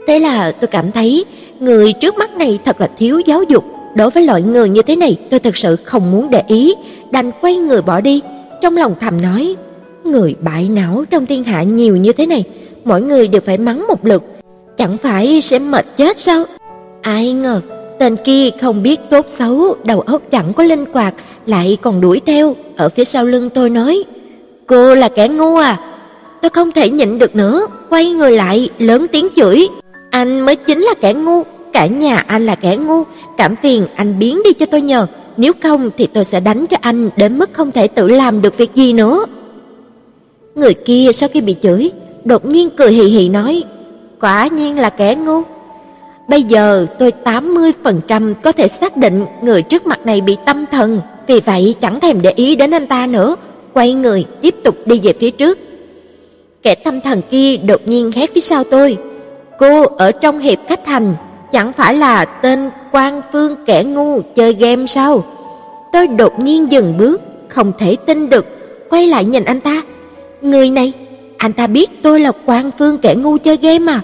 Thế là tôi cảm thấy người trước mắt này thật là thiếu giáo dục. Đối với loại người như thế này, tôi thật sự không muốn để ý, đành quay người bỏ đi. Trong lòng thầm nói, người bại não trong thiên hạ nhiều như thế này, mỗi người đều phải mắng một lượt, chẳng phải sẽ mệt chết sao? Ai ngờ, tên kia không biết tốt xấu, đầu óc chẳng có linh quạt, lại còn đuổi theo, ở phía sau lưng tôi nói, cô là kẻ ngu à? Tôi không thể nhịn được nữa, quay người lại, lớn tiếng chửi, anh mới chính là kẻ ngu, cả nhà anh là kẻ ngu, cảm phiền anh biến đi cho tôi nhờ, nếu không thì tôi sẽ đánh cho anh đến mức không thể tự làm được việc gì nữa. Người kia sau khi bị chửi, đột nhiên cười hì hì nói, quả nhiên là kẻ ngu. Bây giờ tôi 80% có thể xác định người trước mặt này bị tâm thần, vì vậy chẳng thèm để ý đến anh ta nữa, quay người tiếp tục đi về phía trước. Kẻ tâm thần kia đột nhiên hét phía sau tôi, "Cô ở trong hiệp khách thành, chẳng phải là tên Quan Phương kẻ ngu chơi game sao?" Tôi đột nhiên dừng bước, không thể tin được, quay lại nhìn anh ta. Người này, anh ta biết tôi là Quan Phương kẻ ngu chơi game à?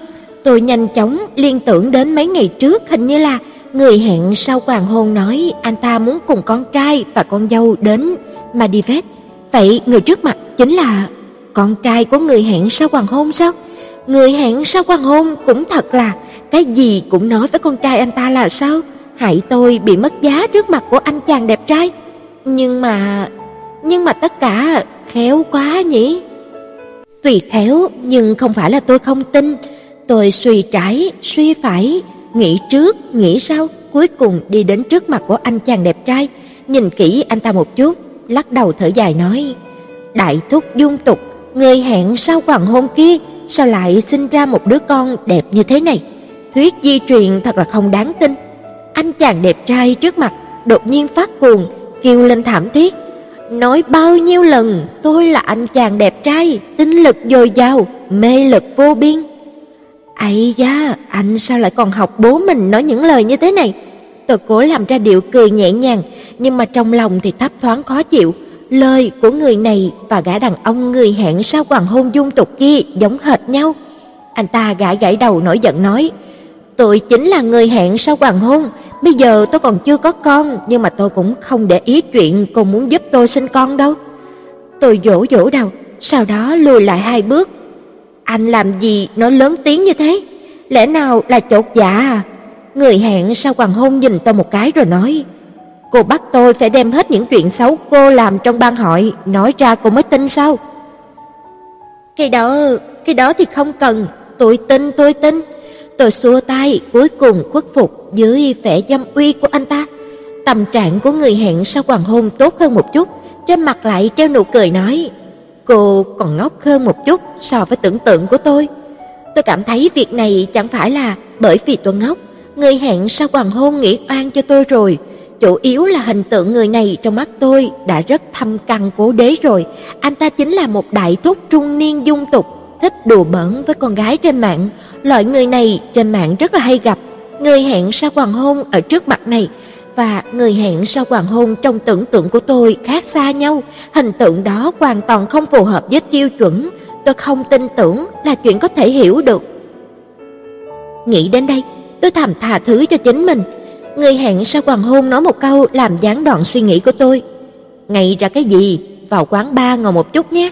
Tôi nhanh chóng liên tưởng đến mấy ngày trước hình như là người hẹn sau hoàng hôn nói anh ta muốn cùng con trai và con dâu đến Maldives. Vậy người trước mặt chính là con trai của người hẹn sau hoàng hôn sao? Người hẹn sau hoàng hôn cũng thật là cái gì cũng nói với con trai anh ta là sao? Hại tôi bị mất giá trước mặt của anh chàng đẹp trai. Nhưng mà nhưng mà tất cả khéo quá nhỉ? Tùy khéo nhưng không phải là tôi không tin, Tôi suy trái, suy phải, nghĩ trước, nghĩ sau, cuối cùng đi đến trước mặt của anh chàng đẹp trai, nhìn kỹ anh ta một chút, lắc đầu thở dài nói: "Đại thúc dung tục, người hẹn sau hoàng hôn kia, sao lại sinh ra một đứa con đẹp như thế này? Thuyết di truyền thật là không đáng tin." Anh chàng đẹp trai trước mặt đột nhiên phát cuồng, kêu lên thảm thiết. Nói bao nhiêu lần tôi là anh chàng đẹp trai, tinh lực dồi dào, mê lực vô biên. Ây da, anh sao lại còn học bố mình nói những lời như thế này? Tôi cố làm ra điệu cười nhẹ nhàng, nhưng mà trong lòng thì thấp thoáng khó chịu. Lời của người này và gã đàn ông người hẹn sau hoàng hôn dung tục kia giống hệt nhau. Anh ta gãi gãi đầu nổi giận nói: "Tôi chính là người hẹn sau hoàng hôn, bây giờ tôi còn chưa có con, nhưng mà tôi cũng không để ý chuyện cô muốn giúp tôi sinh con đâu." Tôi dỗ dỗ đầu, sau đó lùi lại hai bước. Anh làm gì nó lớn tiếng như thế? Lẽ nào là chột dạ à? Người hẹn sau hoàng hôn nhìn tôi một cái rồi nói: "Cô bắt tôi phải đem hết những chuyện xấu cô làm trong ban hội nói ra cô mới tin sao?" Cái đó, cái đó thì không cần, tôi tin, tôi tin. Tôi xua tay, cuối cùng khuất phục dưới vẻ dâm uy của anh ta. Tâm trạng của người hẹn sau hoàng hôn tốt hơn một chút, trên mặt lại treo nụ cười nói: "Cô còn ngốc hơn một chút so với tưởng tượng của tôi." Tôi cảm thấy việc này chẳng phải là bởi vì tôi ngốc, người hẹn sau hoàng hôn nghĩ oan cho tôi rồi, chủ yếu là hình tượng người này trong mắt tôi đã rất thâm căn cố đế rồi, anh ta chính là một đại thúc trung niên dung tục, thích đùa bỡn với con gái trên mạng, loại người này trên mạng rất là hay gặp. Người hẹn sau hoàng hôn ở trước mặt này và người hẹn sau hoàng hôn trong tưởng tượng của tôi khác xa nhau, hình tượng đó hoàn toàn không phù hợp với tiêu chuẩn, tôi không tin tưởng là chuyện có thể hiểu được. Nghĩ đến đây, tôi thầm thà thứ cho chính mình. Người hẹn sau hoàng hôn nói một câu làm gián đoạn suy nghĩ của tôi. Ngày ra cái gì, vào quán ba ngồi một chút nhé.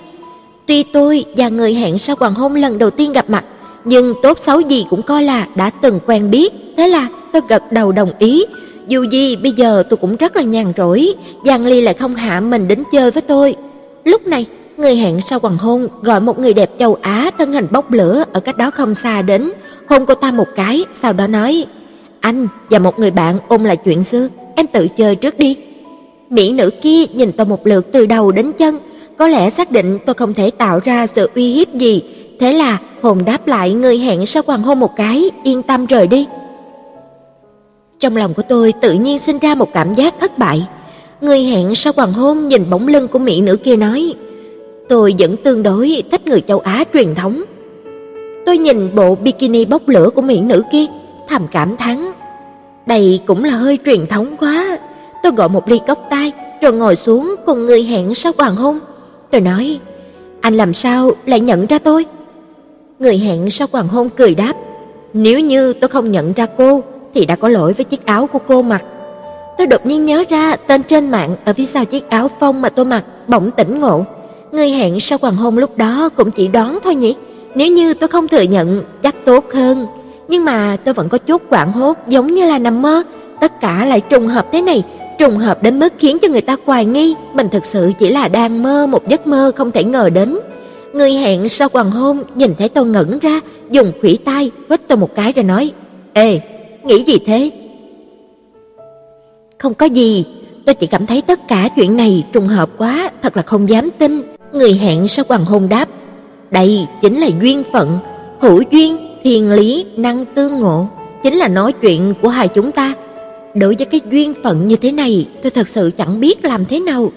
Tuy tôi và người hẹn sau hoàng hôn lần đầu tiên gặp mặt, nhưng tốt xấu gì cũng coi là đã từng quen biết, thế là tôi gật đầu đồng ý. Dù gì bây giờ tôi cũng rất là nhàn rỗi, Giang Ly lại không hạ mình đến chơi với tôi. Lúc này, người hẹn sau hoàng hôn gọi một người đẹp châu Á thân hình bốc lửa ở cách đó không xa đến, hôn cô ta một cái, sau đó nói: "Anh và một người bạn ôm lại chuyện xưa, em tự chơi trước đi." Mỹ nữ kia nhìn tôi một lượt từ đầu đến chân, có lẽ xác định tôi không thể tạo ra sự uy hiếp gì, thế là hồn đáp lại người hẹn sau hoàng hôn một cái, yên tâm rời đi. Trong lòng của tôi tự nhiên sinh ra một cảm giác thất bại. Người hẹn sau hoàng hôn nhìn bóng lưng của mỹ nữ kia nói: "Tôi vẫn tương đối thích người châu Á truyền thống." Tôi nhìn bộ bikini bốc lửa của mỹ nữ kia, thầm cảm thán, đây cũng là hơi truyền thống quá. Tôi gọi một ly cốc tay rồi ngồi xuống cùng người hẹn sau hoàng hôn. Tôi nói, anh làm sao lại nhận ra tôi? Người hẹn sau hoàng hôn cười đáp, nếu như tôi không nhận ra cô thì đã có lỗi với chiếc áo của cô mặc. Tôi đột nhiên nhớ ra tên trên mạng ở phía sau chiếc áo phông mà tôi mặc, bỗng tỉnh ngộ. Người hẹn sau hoàng hôn lúc đó cũng chỉ đoán thôi nhỉ. Nếu như tôi không thừa nhận chắc tốt hơn, nhưng mà tôi vẫn có chút quảng hốt giống như là nằm mơ, tất cả lại trùng hợp thế này, trùng hợp đến mức khiến cho người ta hoài nghi mình thực sự chỉ là đang mơ một giấc mơ không thể ngờ đến. Người hẹn sau hoàng hôn nhìn thấy tôi ngẩn ra, dùng khuỷu tay quất tôi một cái rồi nói: "Ê, nghĩ gì thế?" Không có gì, tôi chỉ cảm thấy tất cả chuyện này trùng hợp quá, thật là không dám tin. Người hẹn sau hoàng hôn đáp: "Đây chính là duyên phận, hữu duyên, thiên lý, năng tương ngộ, chính là nói chuyện của hai chúng ta." Đối với cái duyên phận như thế này, tôi thật sự chẳng biết làm thế nào.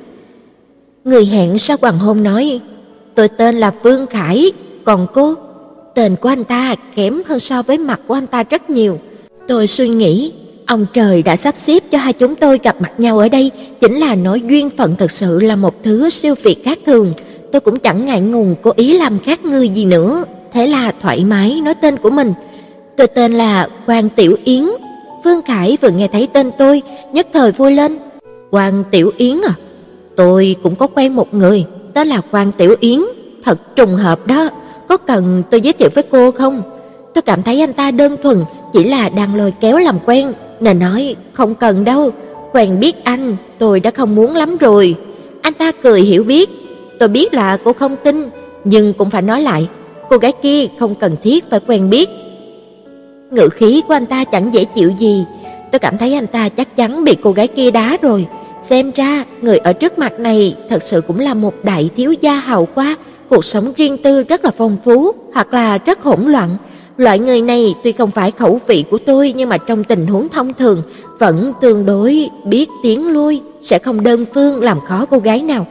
Người hẹn sau hoàng hôn nói: "Tôi tên là Vương Khải, còn cô?" Tên của anh ta kém hơn so với mặt của anh ta rất nhiều. Tôi suy nghĩ, ông trời đã sắp xếp cho hai chúng tôi gặp mặt nhau ở đây, chính là nói duyên phận thật sự là một thứ siêu việt khác thường. Tôi cũng chẳng ngại ngùng cố ý làm khác người gì nữa, thế là thoải mái nói tên của mình. Tôi tên là quang Tiểu Yến. Vương Khải vừa nghe thấy tên tôi, nhất thời vui lên. quang Tiểu Yến à? Tôi cũng có quen một người, tên là quang Tiểu Yến, thật trùng hợp đó, có cần tôi giới thiệu với cô không? Tôi cảm thấy anh ta đơn thuần chỉ là đang lôi kéo làm quen, nên nói không cần đâu, quen biết anh, tôi đã không muốn lắm rồi. Anh ta cười hiểu biết, tôi biết là cô không tin, nhưng cũng phải nói lại, cô gái kia không cần thiết phải quen biết. Ngữ khí của anh ta chẳng dễ chịu gì, tôi cảm thấy anh ta chắc chắn bị cô gái kia đá rồi. Xem ra, người ở trước mặt này thật sự cũng là một đại thiếu gia hào qua, cuộc sống riêng tư rất là phong phú, hoặc là rất hỗn loạn. Loại người này tuy không phải khẩu vị của tôi nhưng mà trong tình huống thông thường vẫn tương đối biết tiến lui, sẽ không đơn phương làm khó cô gái nào.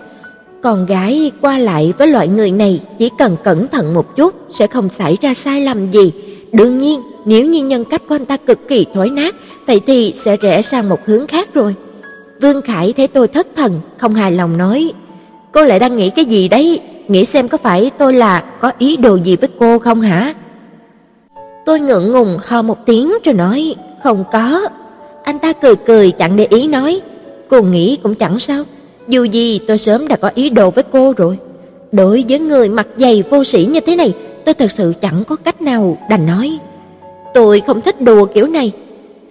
Còn gái qua lại với loại người này chỉ cần cẩn thận một chút sẽ không xảy ra sai lầm gì. Đương nhiên, nếu như nhân cách của anh ta cực kỳ thối nát, vậy thì sẽ rẽ sang một hướng khác rồi. Vương Khải thấy tôi thất thần, không hài lòng nói: "Cô lại đang nghĩ cái gì đấy? Nghĩ xem có phải tôi là có ý đồ gì với cô không hả?" Tôi ngượng ngùng ho một tiếng rồi nói: "Không có." Anh ta cười cười chẳng để ý nói: "Cô nghĩ cũng chẳng sao, dù gì tôi sớm đã có ý đồ với cô rồi. Đối với người mặt dày vô sĩ như thế này, tôi thật sự chẳng có cách nào đành nói. Tôi không thích đùa kiểu này,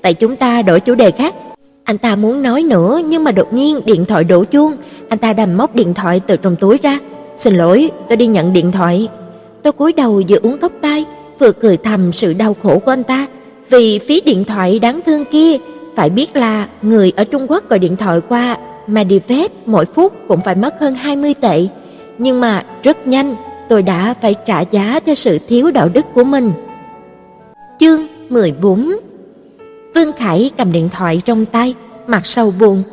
vậy chúng ta đổi chủ đề khác. Anh ta muốn nói nữa nhưng mà đột nhiên điện thoại đổ chuông, anh ta đành móc điện thoại từ trong túi ra. "Xin lỗi, tôi đi nhận điện thoại." Tôi cúi đầu vừa uống cốc tay, vừa cười thầm sự đau khổ của anh ta, vì phí điện thoại đáng thương kia, phải biết là người ở Trung Quốc gọi điện thoại qua Medivet mỗi phút cũng phải mất hơn 20 tệ, nhưng mà rất nhanh tôi đã phải trả giá cho sự thiếu đạo đức của mình. Chương 14 Vương Khải cầm điện thoại trong tay, mặt sầu buồn.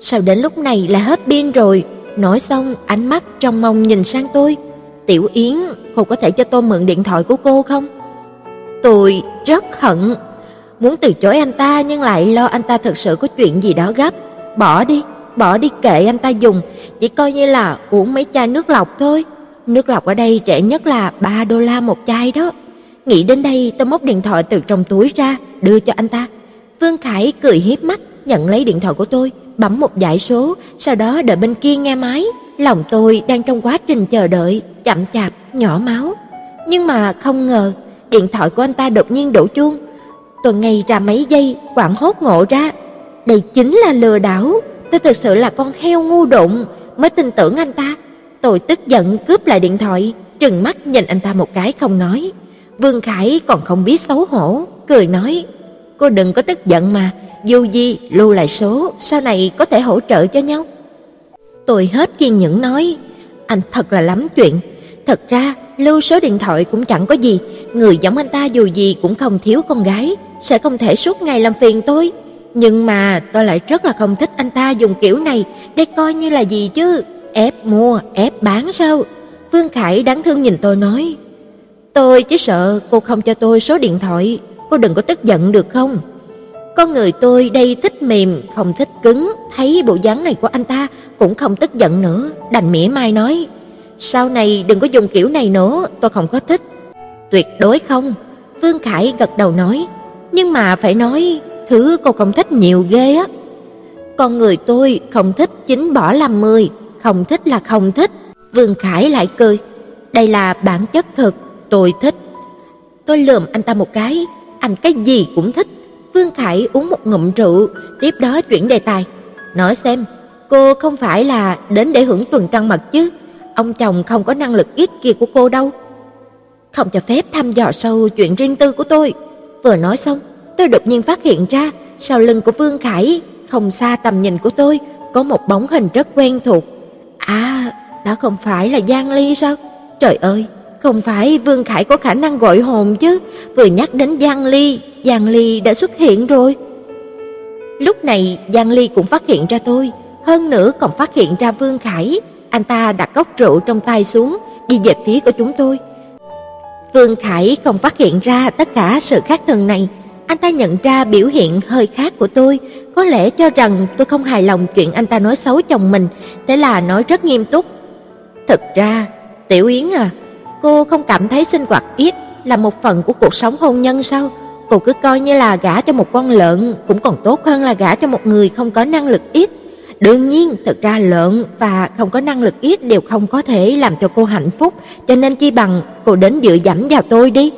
Sao đến lúc này là hết pin rồi? Nói xong, ánh mắt trong mong nhìn sang tôi. Tiểu Yến, cô có thể cho tôi mượn điện thoại của cô không? Tôi rất hận, muốn từ chối anh ta nhưng lại lo anh ta thực sự có chuyện gì đó gấp. Bỏ đi, bỏ đi kệ anh ta dùng, chỉ coi như là uống mấy chai nước lọc thôi. Nước lọc ở đây rẻ nhất là 3 đô la một chai đó. Nghĩ đến đây, tôi móc điện thoại từ trong túi ra, đưa cho anh ta. Vương Khải cười hiếp mắt, nhận lấy điện thoại của tôi, bấm một dãy số, sau đó đợi bên kia nghe máy. Lòng tôi đang trong quá trình chờ đợi, chậm chạp, nhỏ máu. Nhưng mà không ngờ, điện thoại của anh ta đột nhiên đổ chuông. Tôi ngay ra mấy giây, quảng hốt ngộ ra, đây chính là lừa đảo. Tôi thực sự là con heo ngu độn mới tin tưởng anh ta. Tôi tức giận cướp lại điện thoại, trừng mắt nhìn anh ta một cái không nói. Vương Khải còn không biết xấu hổ, cười nói: "Cô đừng có tức giận mà, dù gì lưu lại số, sau này có thể hỗ trợ cho nhau." Tôi hết kiên nhẫn nói: "Anh thật là lắm chuyện, thật ra lưu số điện thoại cũng chẳng có gì, người giống anh ta dù gì cũng không thiếu con gái, sẽ không thể suốt ngày làm phiền tôi." Nhưng mà tôi lại rất là không thích anh ta dùng kiểu này, đây coi như là gì chứ? Ép mua, ép bán sao? Vương Khải đáng thương nhìn tôi nói, tôi chỉ sợ cô không cho tôi số điện thoại, cô đừng có tức giận được không? Con người tôi đây thích mềm, không thích cứng, thấy bộ dáng này của anh ta cũng không tức giận nữa, đành mỉa mai nói, sau này đừng có dùng kiểu này nữa, tôi không có thích. Tuyệt đối không, Vương Khải gật đầu nói, nhưng mà phải nói thứ cô không thích nhiều ghê á. Con người tôi không thích chính bỏ làm mười, không thích là không thích. Vương Khải lại cười, đây là bản chất thực, tôi thích. Tôi lườm anh ta một cái, anh cái gì cũng thích. Vương Khải uống một ngụm rượu, tiếp đó chuyển đề tài. Nói xem, cô không phải là đến để hưởng tuần trăng mật chứ? Ông chồng không có năng lực ít kia của cô đâu. Không cho phép thăm dò sâu chuyện riêng tư của tôi. Vừa nói xong, tôi đột nhiên phát hiện ra, sau lưng của Vương Khải, không xa tầm nhìn của tôi, có một bóng hình rất quen thuộc. À, đó không phải là Giang Ly sao? Trời ơi, không phải Vương Khải có khả năng gọi hồn chứ, vừa nhắc đến Giang Ly, Giang Ly đã xuất hiện rồi. Lúc này Giang Ly cũng phát hiện ra tôi, hơn nữa còn phát hiện ra Vương Khải, anh ta đặt cốc rượu trong tay xuống, đi về phía của chúng tôi. Vương Khải không phát hiện ra tất cả sự khác thường này, anh ta nhận ra biểu hiện hơi khác của tôi, có lẽ cho rằng tôi không hài lòng chuyện anh ta nói xấu chồng mình, thế là nói rất nghiêm túc. Thực ra, Tiểu Yến à, cô không cảm thấy sinh hoạt ít là một phần của cuộc sống hôn nhân sao? Cô cứ coi như là gả cho một con lợn cũng còn tốt hơn là gả cho một người không có năng lực ít. Đương nhiên, thực ra lợn và không có năng lực ít đều không có thể làm cho cô hạnh phúc, cho nên chi bằng cô đến dựa dẫm vào tôi đi.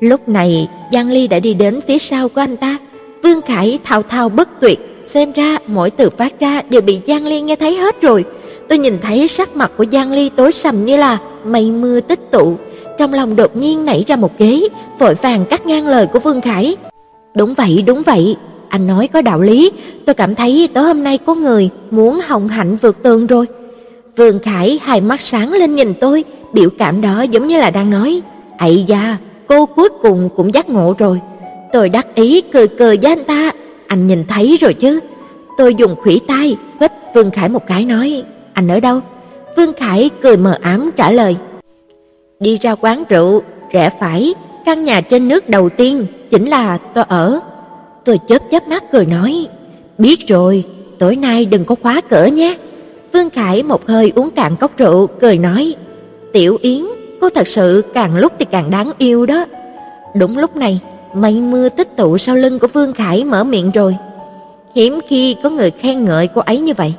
Lúc này, Giang Ly đã đi đến phía sau của anh ta. Vương Khải thao thao bất tuyệt, xem ra mỗi từ phát ra đều bị Giang Ly nghe thấy hết rồi. Tôi nhìn thấy sắc mặt của Giang Ly tối sầm như là mây mưa tích tụ, trong lòng đột nhiên nảy ra một kế, vội vàng cắt ngang lời của Vương Khải. "Đúng vậy, đúng vậy, anh nói có đạo lý, tôi cảm thấy tối hôm nay có người muốn hồng hạnh vượt tường rồi. Vương Khải hai mắt sáng lên nhìn tôi, biểu cảm đó giống như là đang nói, "Ây da, cô cuối cùng cũng giác ngộ rồi." Tôi đắc ý cười cười với anh ta, "Anh nhìn thấy rồi chứ?" Tôi dùng khuỷu tay vết Vương Khải một cái nói, "Anh ở đâu?" Vương Khải cười mờ ám trả lời, "Đi ra quán rượu, rẽ phải, căn nhà trên nước đầu tiên chính là tôi ở." Tôi chớp chớp mắt cười nói, "Biết rồi, tối nay đừng có khóa cửa nhé." Vương Khải một hơi uống cạn cốc rượu, cười nói, "Tiểu Yến, cô thật sự càng lúc thì càng đáng yêu đó." Đúng lúc này, mây mưa tích tụ sau lưng của Vương Khải mở miệng rồi. Hiếm khi có người khen ngợi cô ấy như vậy.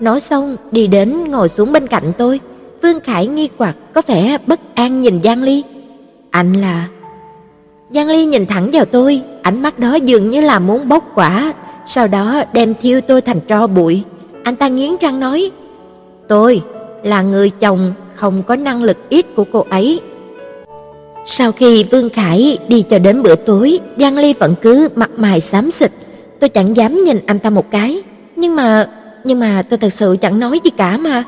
Nói xong, đi đến ngồi xuống bên cạnh tôi. Vương Khải nghi hoặc có vẻ bất an nhìn Giang Ly. "Anh là?" Giang Ly nhìn thẳng vào tôi, ánh mắt đó dường như là muốn bốc quả, sau đó đem thiêu tôi thành tro bụi. Anh ta nghiến răng nói, "Tôi là người chồng không có năng lực ít của cô ấy." Sau khi Vương Khải đi cho đến bữa tối, Giang Ly vẫn cứ mặt mày xám xịt, tôi chẳng dám nhìn anh ta một cái, nhưng mà nhưng mà tôi thật sự chẳng nói gì cả mà.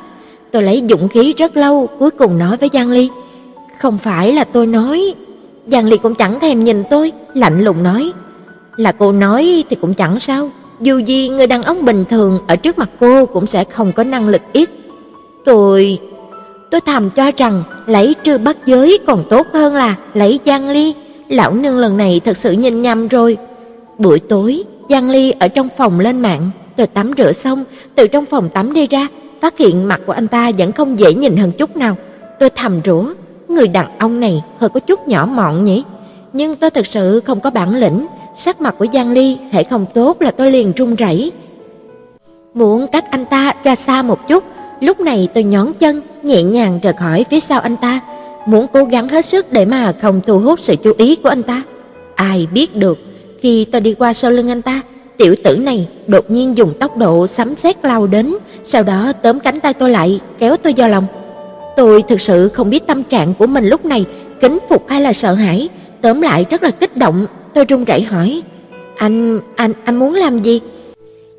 Tôi lấy dũng khí rất lâu, cuối cùng nói với Giang Ly, "Không phải là tôi nói." Giang Ly cũng chẳng thèm nhìn tôi, lạnh lùng nói, "Là cô nói thì cũng chẳng sao, dù gì người đàn ông bình thường ở trước mặt cô cũng sẽ không có năng lực ít." Tôi tôi thầm cho rằng lấy Trư bắt Giới còn tốt hơn là lấy Giang Ly, lão nương lần này thật sự nhìn nhầm rồi. Buổi tối, Giang Ly ở trong phòng lên mạng, tôi tắm rửa xong, từ trong phòng tắm đi ra, phát hiện mặt của anh ta vẫn không dễ nhìn hơn chút nào. Tôi thầm rủa, người đàn ông này hơi có chút nhỏ mọn nhỉ? Nhưng tôi thật sự không có bản lĩnh, sắc mặt của Giang Ly hệ không tốt là tôi liền run rẩy. Muốn cách anh ta ra xa một chút, lúc này tôi nhón chân, nhẹ nhàng rời khỏi phía sau anh ta, muốn cố gắng hết sức để mà không thu hút sự chú ý của anh ta. Ai biết được, khi tôi đi qua sau lưng anh ta, tiểu tử này đột nhiên dùng tốc độ sấm sét lao đến, sau đó tóm cánh tay tôi lại, kéo tôi vào lòng. Tôi thực sự không biết tâm trạng của mình lúc này, kính phục hay là sợ hãi, tóm lại rất là kích động, tôi run rẩy hỏi: "Anh, anh anh muốn làm gì?"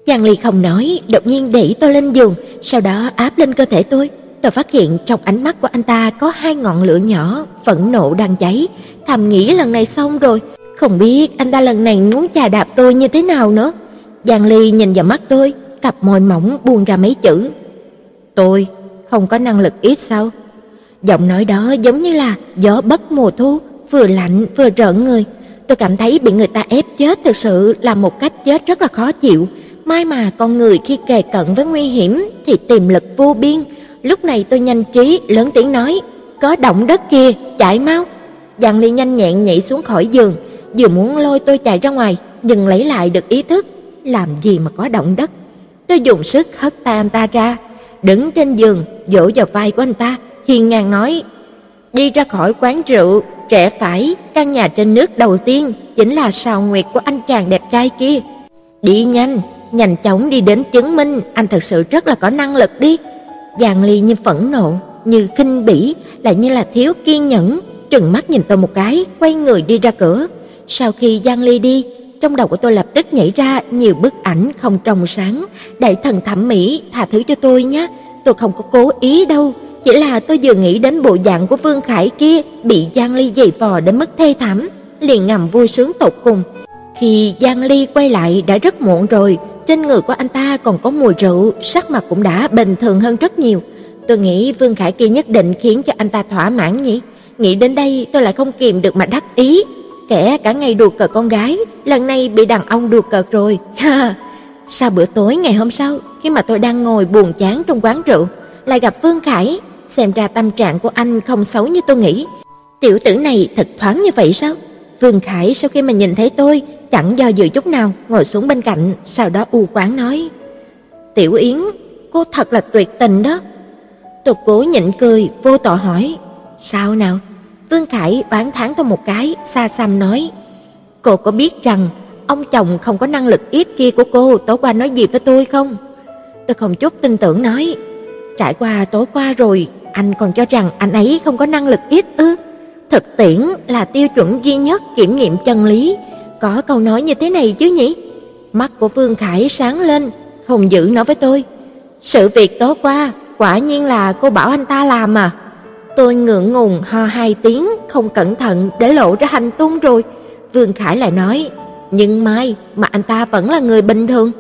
Giang Ly không nói, đột nhiên đẩy tôi lên giường, sau đó áp lên cơ thể tôi. Tôi phát hiện trong ánh mắt của anh ta có hai ngọn lửa nhỏ, phẫn nộ đang cháy, thầm nghĩ lần này xong rồi, không biết anh ta lần này muốn chà đạp tôi như thế nào nữa. Giang Ly nhìn vào mắt tôi, cặp môi mỏng buông ra mấy chữ. Tôi không có năng lực ít sao? Giọng nói đó giống như là gió bất mùa thu, vừa lạnh vừa rợn người. Tôi cảm thấy bị người ta ép chết thực sự là một cách chết rất là khó chịu. May mà con người khi kề cận với nguy hiểm thì tiềm lực vô biên. Lúc này tôi nhanh trí lớn tiếng nói, có động đất kia, chạy mau. Giang Ly nhanh nhẹn nhảy xuống khỏi giường, vừa muốn lôi tôi chạy ra ngoài, nhưng lấy lại được ý thức, làm gì mà có động đất. Tôi dùng sức hất tay anh ta ra, đứng trên giường, vỗ vào vai của anh ta, hiền ngang nói: "Đi ra khỏi quán rượu, trẻ phải, căn nhà trên nước đầu tiên chính là sào nguyệt của anh chàng đẹp trai kia. Đi nhanh, nhanh chóng đi đến chứng minh anh thật sự rất là có năng lực đi." Giang Ly như phẫn nộ, như khinh bỉ, lại như là thiếu kiên nhẫn, trừng mắt nhìn tôi một cái, quay người đi ra cửa. Sau khi Giang Ly đi, trong đầu của tôi lập tức nhảy ra nhiều bức ảnh không trong sáng, đại thần thẩm mỹ, tha thứ cho tôi nhé, tôi không có cố ý đâu, chỉ là tôi vừa nghĩ đến bộ dạng của Vương Khải kia bị Giang Ly giày vò đến mức thê thảm, liền ngầm vui sướng tột cùng. Khi Giang Ly quay lại đã rất muộn rồi, trên người của anh ta còn có mùi rượu, sắc mặt cũng đã bình thường hơn rất nhiều. Tôi nghĩ Vương Khải kia nhất định khiến cho anh ta thỏa mãn nhỉ. Nghĩ đến đây tôi lại không kìm được mà đắc ý. Kẻ cả ngày đùa cợt con gái, lần này bị đàn ông đùa cợt rồi. Ha. Sau bữa tối ngày hôm sau, khi mà tôi đang ngồi buồn chán trong quán rượu, lại gặp Vương Khải, xem ra tâm trạng của anh không xấu như tôi nghĩ. Tiểu tử này thật thoáng như vậy sao? Vương Khải sau khi mà nhìn thấy tôi, chẳng do dự chút nào, ngồi xuống bên cạnh, sau đó u quán nói: "Tiểu Yến, cô thật là tuyệt tình đó." Tôi cố nhịn cười, vô tội hỏi: "Sao nào?" Vương Khải bán thán thôi một cái, xa xăm nói: "Cô có biết rằng ông chồng không có năng lực ít kia của cô tối qua nói gì với tôi không?" Tôi không chút tin tưởng nói: "Trải qua tối qua rồi, anh còn cho rằng anh ấy không có năng lực ít ư?" Thực tiễn là tiêu chuẩn duy nhất kiểm nghiệm chân lý, có câu nói như thế này chứ nhỉ? Mắt của Vương Khải sáng lên, hùng dữ nói với tôi, "Sự việc tối qua, quả nhiên là cô bảo anh ta làm à?" Tôi ngượng ngùng ho hai tiếng, không cẩn thận để lộ ra hành tung rồi. Vương Khải lại nói, "Nhưng mai mà anh ta vẫn là người bình thường."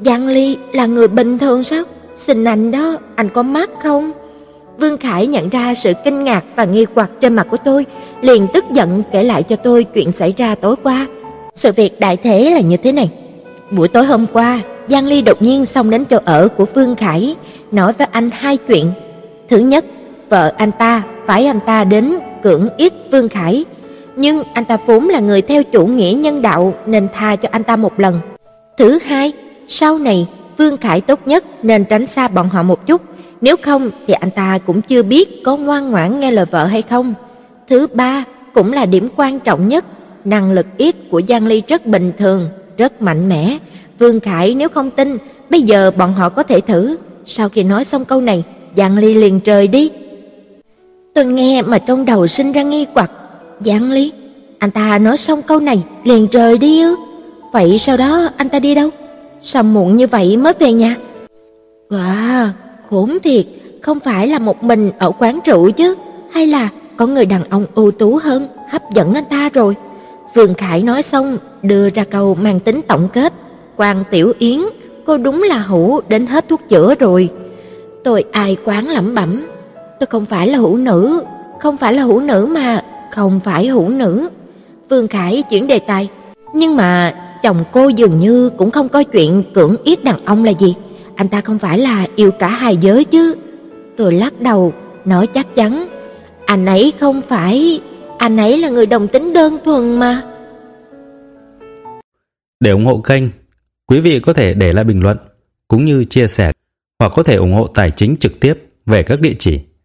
Giang Ly là người bình thường sao? Xin anh đó, anh có mắt không? Vương Khải nhận ra sự kinh ngạc và nghi hoặc trên mặt của tôi, liền tức giận kể lại cho tôi chuyện xảy ra tối qua. Sự việc đại thể là như thế này. Buổi tối hôm qua, Giang Ly đột nhiên xông đến chỗ ở của Vương Khải, nói với anh hai chuyện. Thứ nhất, vợ anh ta phải anh ta đến cưỡng ép Vương Khải, nhưng anh ta vốn là người theo chủ nghĩa nhân đạo nên tha cho anh ta một lần. Thứ hai, sau này Vương Khải tốt nhất nên tránh xa bọn họ một chút, nếu không thì anh ta cũng chưa biết có ngoan ngoãn nghe lời vợ hay không. Thứ ba, cũng là điểm quan trọng nhất, năng lực ít của Giang Ly rất bình thường, rất mạnh mẽ. Vương Khải nếu không tin, bây giờ bọn họ có thể thử. Sau khi nói xong câu này, Giang Ly liền rời đi. Tôi nghe mà trong đầu sinh ra nghi hoặc, Giang lý. anh ta nói xong câu này liền rời đi ư? Vậy sau đó anh ta đi đâu? Sao muộn như vậy mới về nhà? Wow, khốn thiệt, không phải là một mình ở quán rượu chứ, hay là có người đàn ông ưu tú hơn hấp dẫn anh ta rồi. Vương Khải nói xong, đưa ra câu mang tính tổng kết, Quan Tiểu Yến, cô đúng là hữu đến hết thuốc chữa rồi. Tôi ai quán lẩm bẩm, tôi không phải là hữu nữ, không phải là hữu nữ mà, không phải hữu nữ. Vương Khải chuyển đề tài, nhưng mà chồng cô dường như cũng không coi chuyện cưỡng ép đàn ông là gì, anh ta không phải là yêu cả hai giới chứ. Tôi lắc đầu, nói chắc chắn, anh ấy không phải, anh ấy là người đồng tính đơn thuần mà. Để ủng hộ kênh, quý vị có thể để lại bình luận cũng như chia sẻ hoặc có thể ủng hộ tài chính trực tiếp về các địa chỉ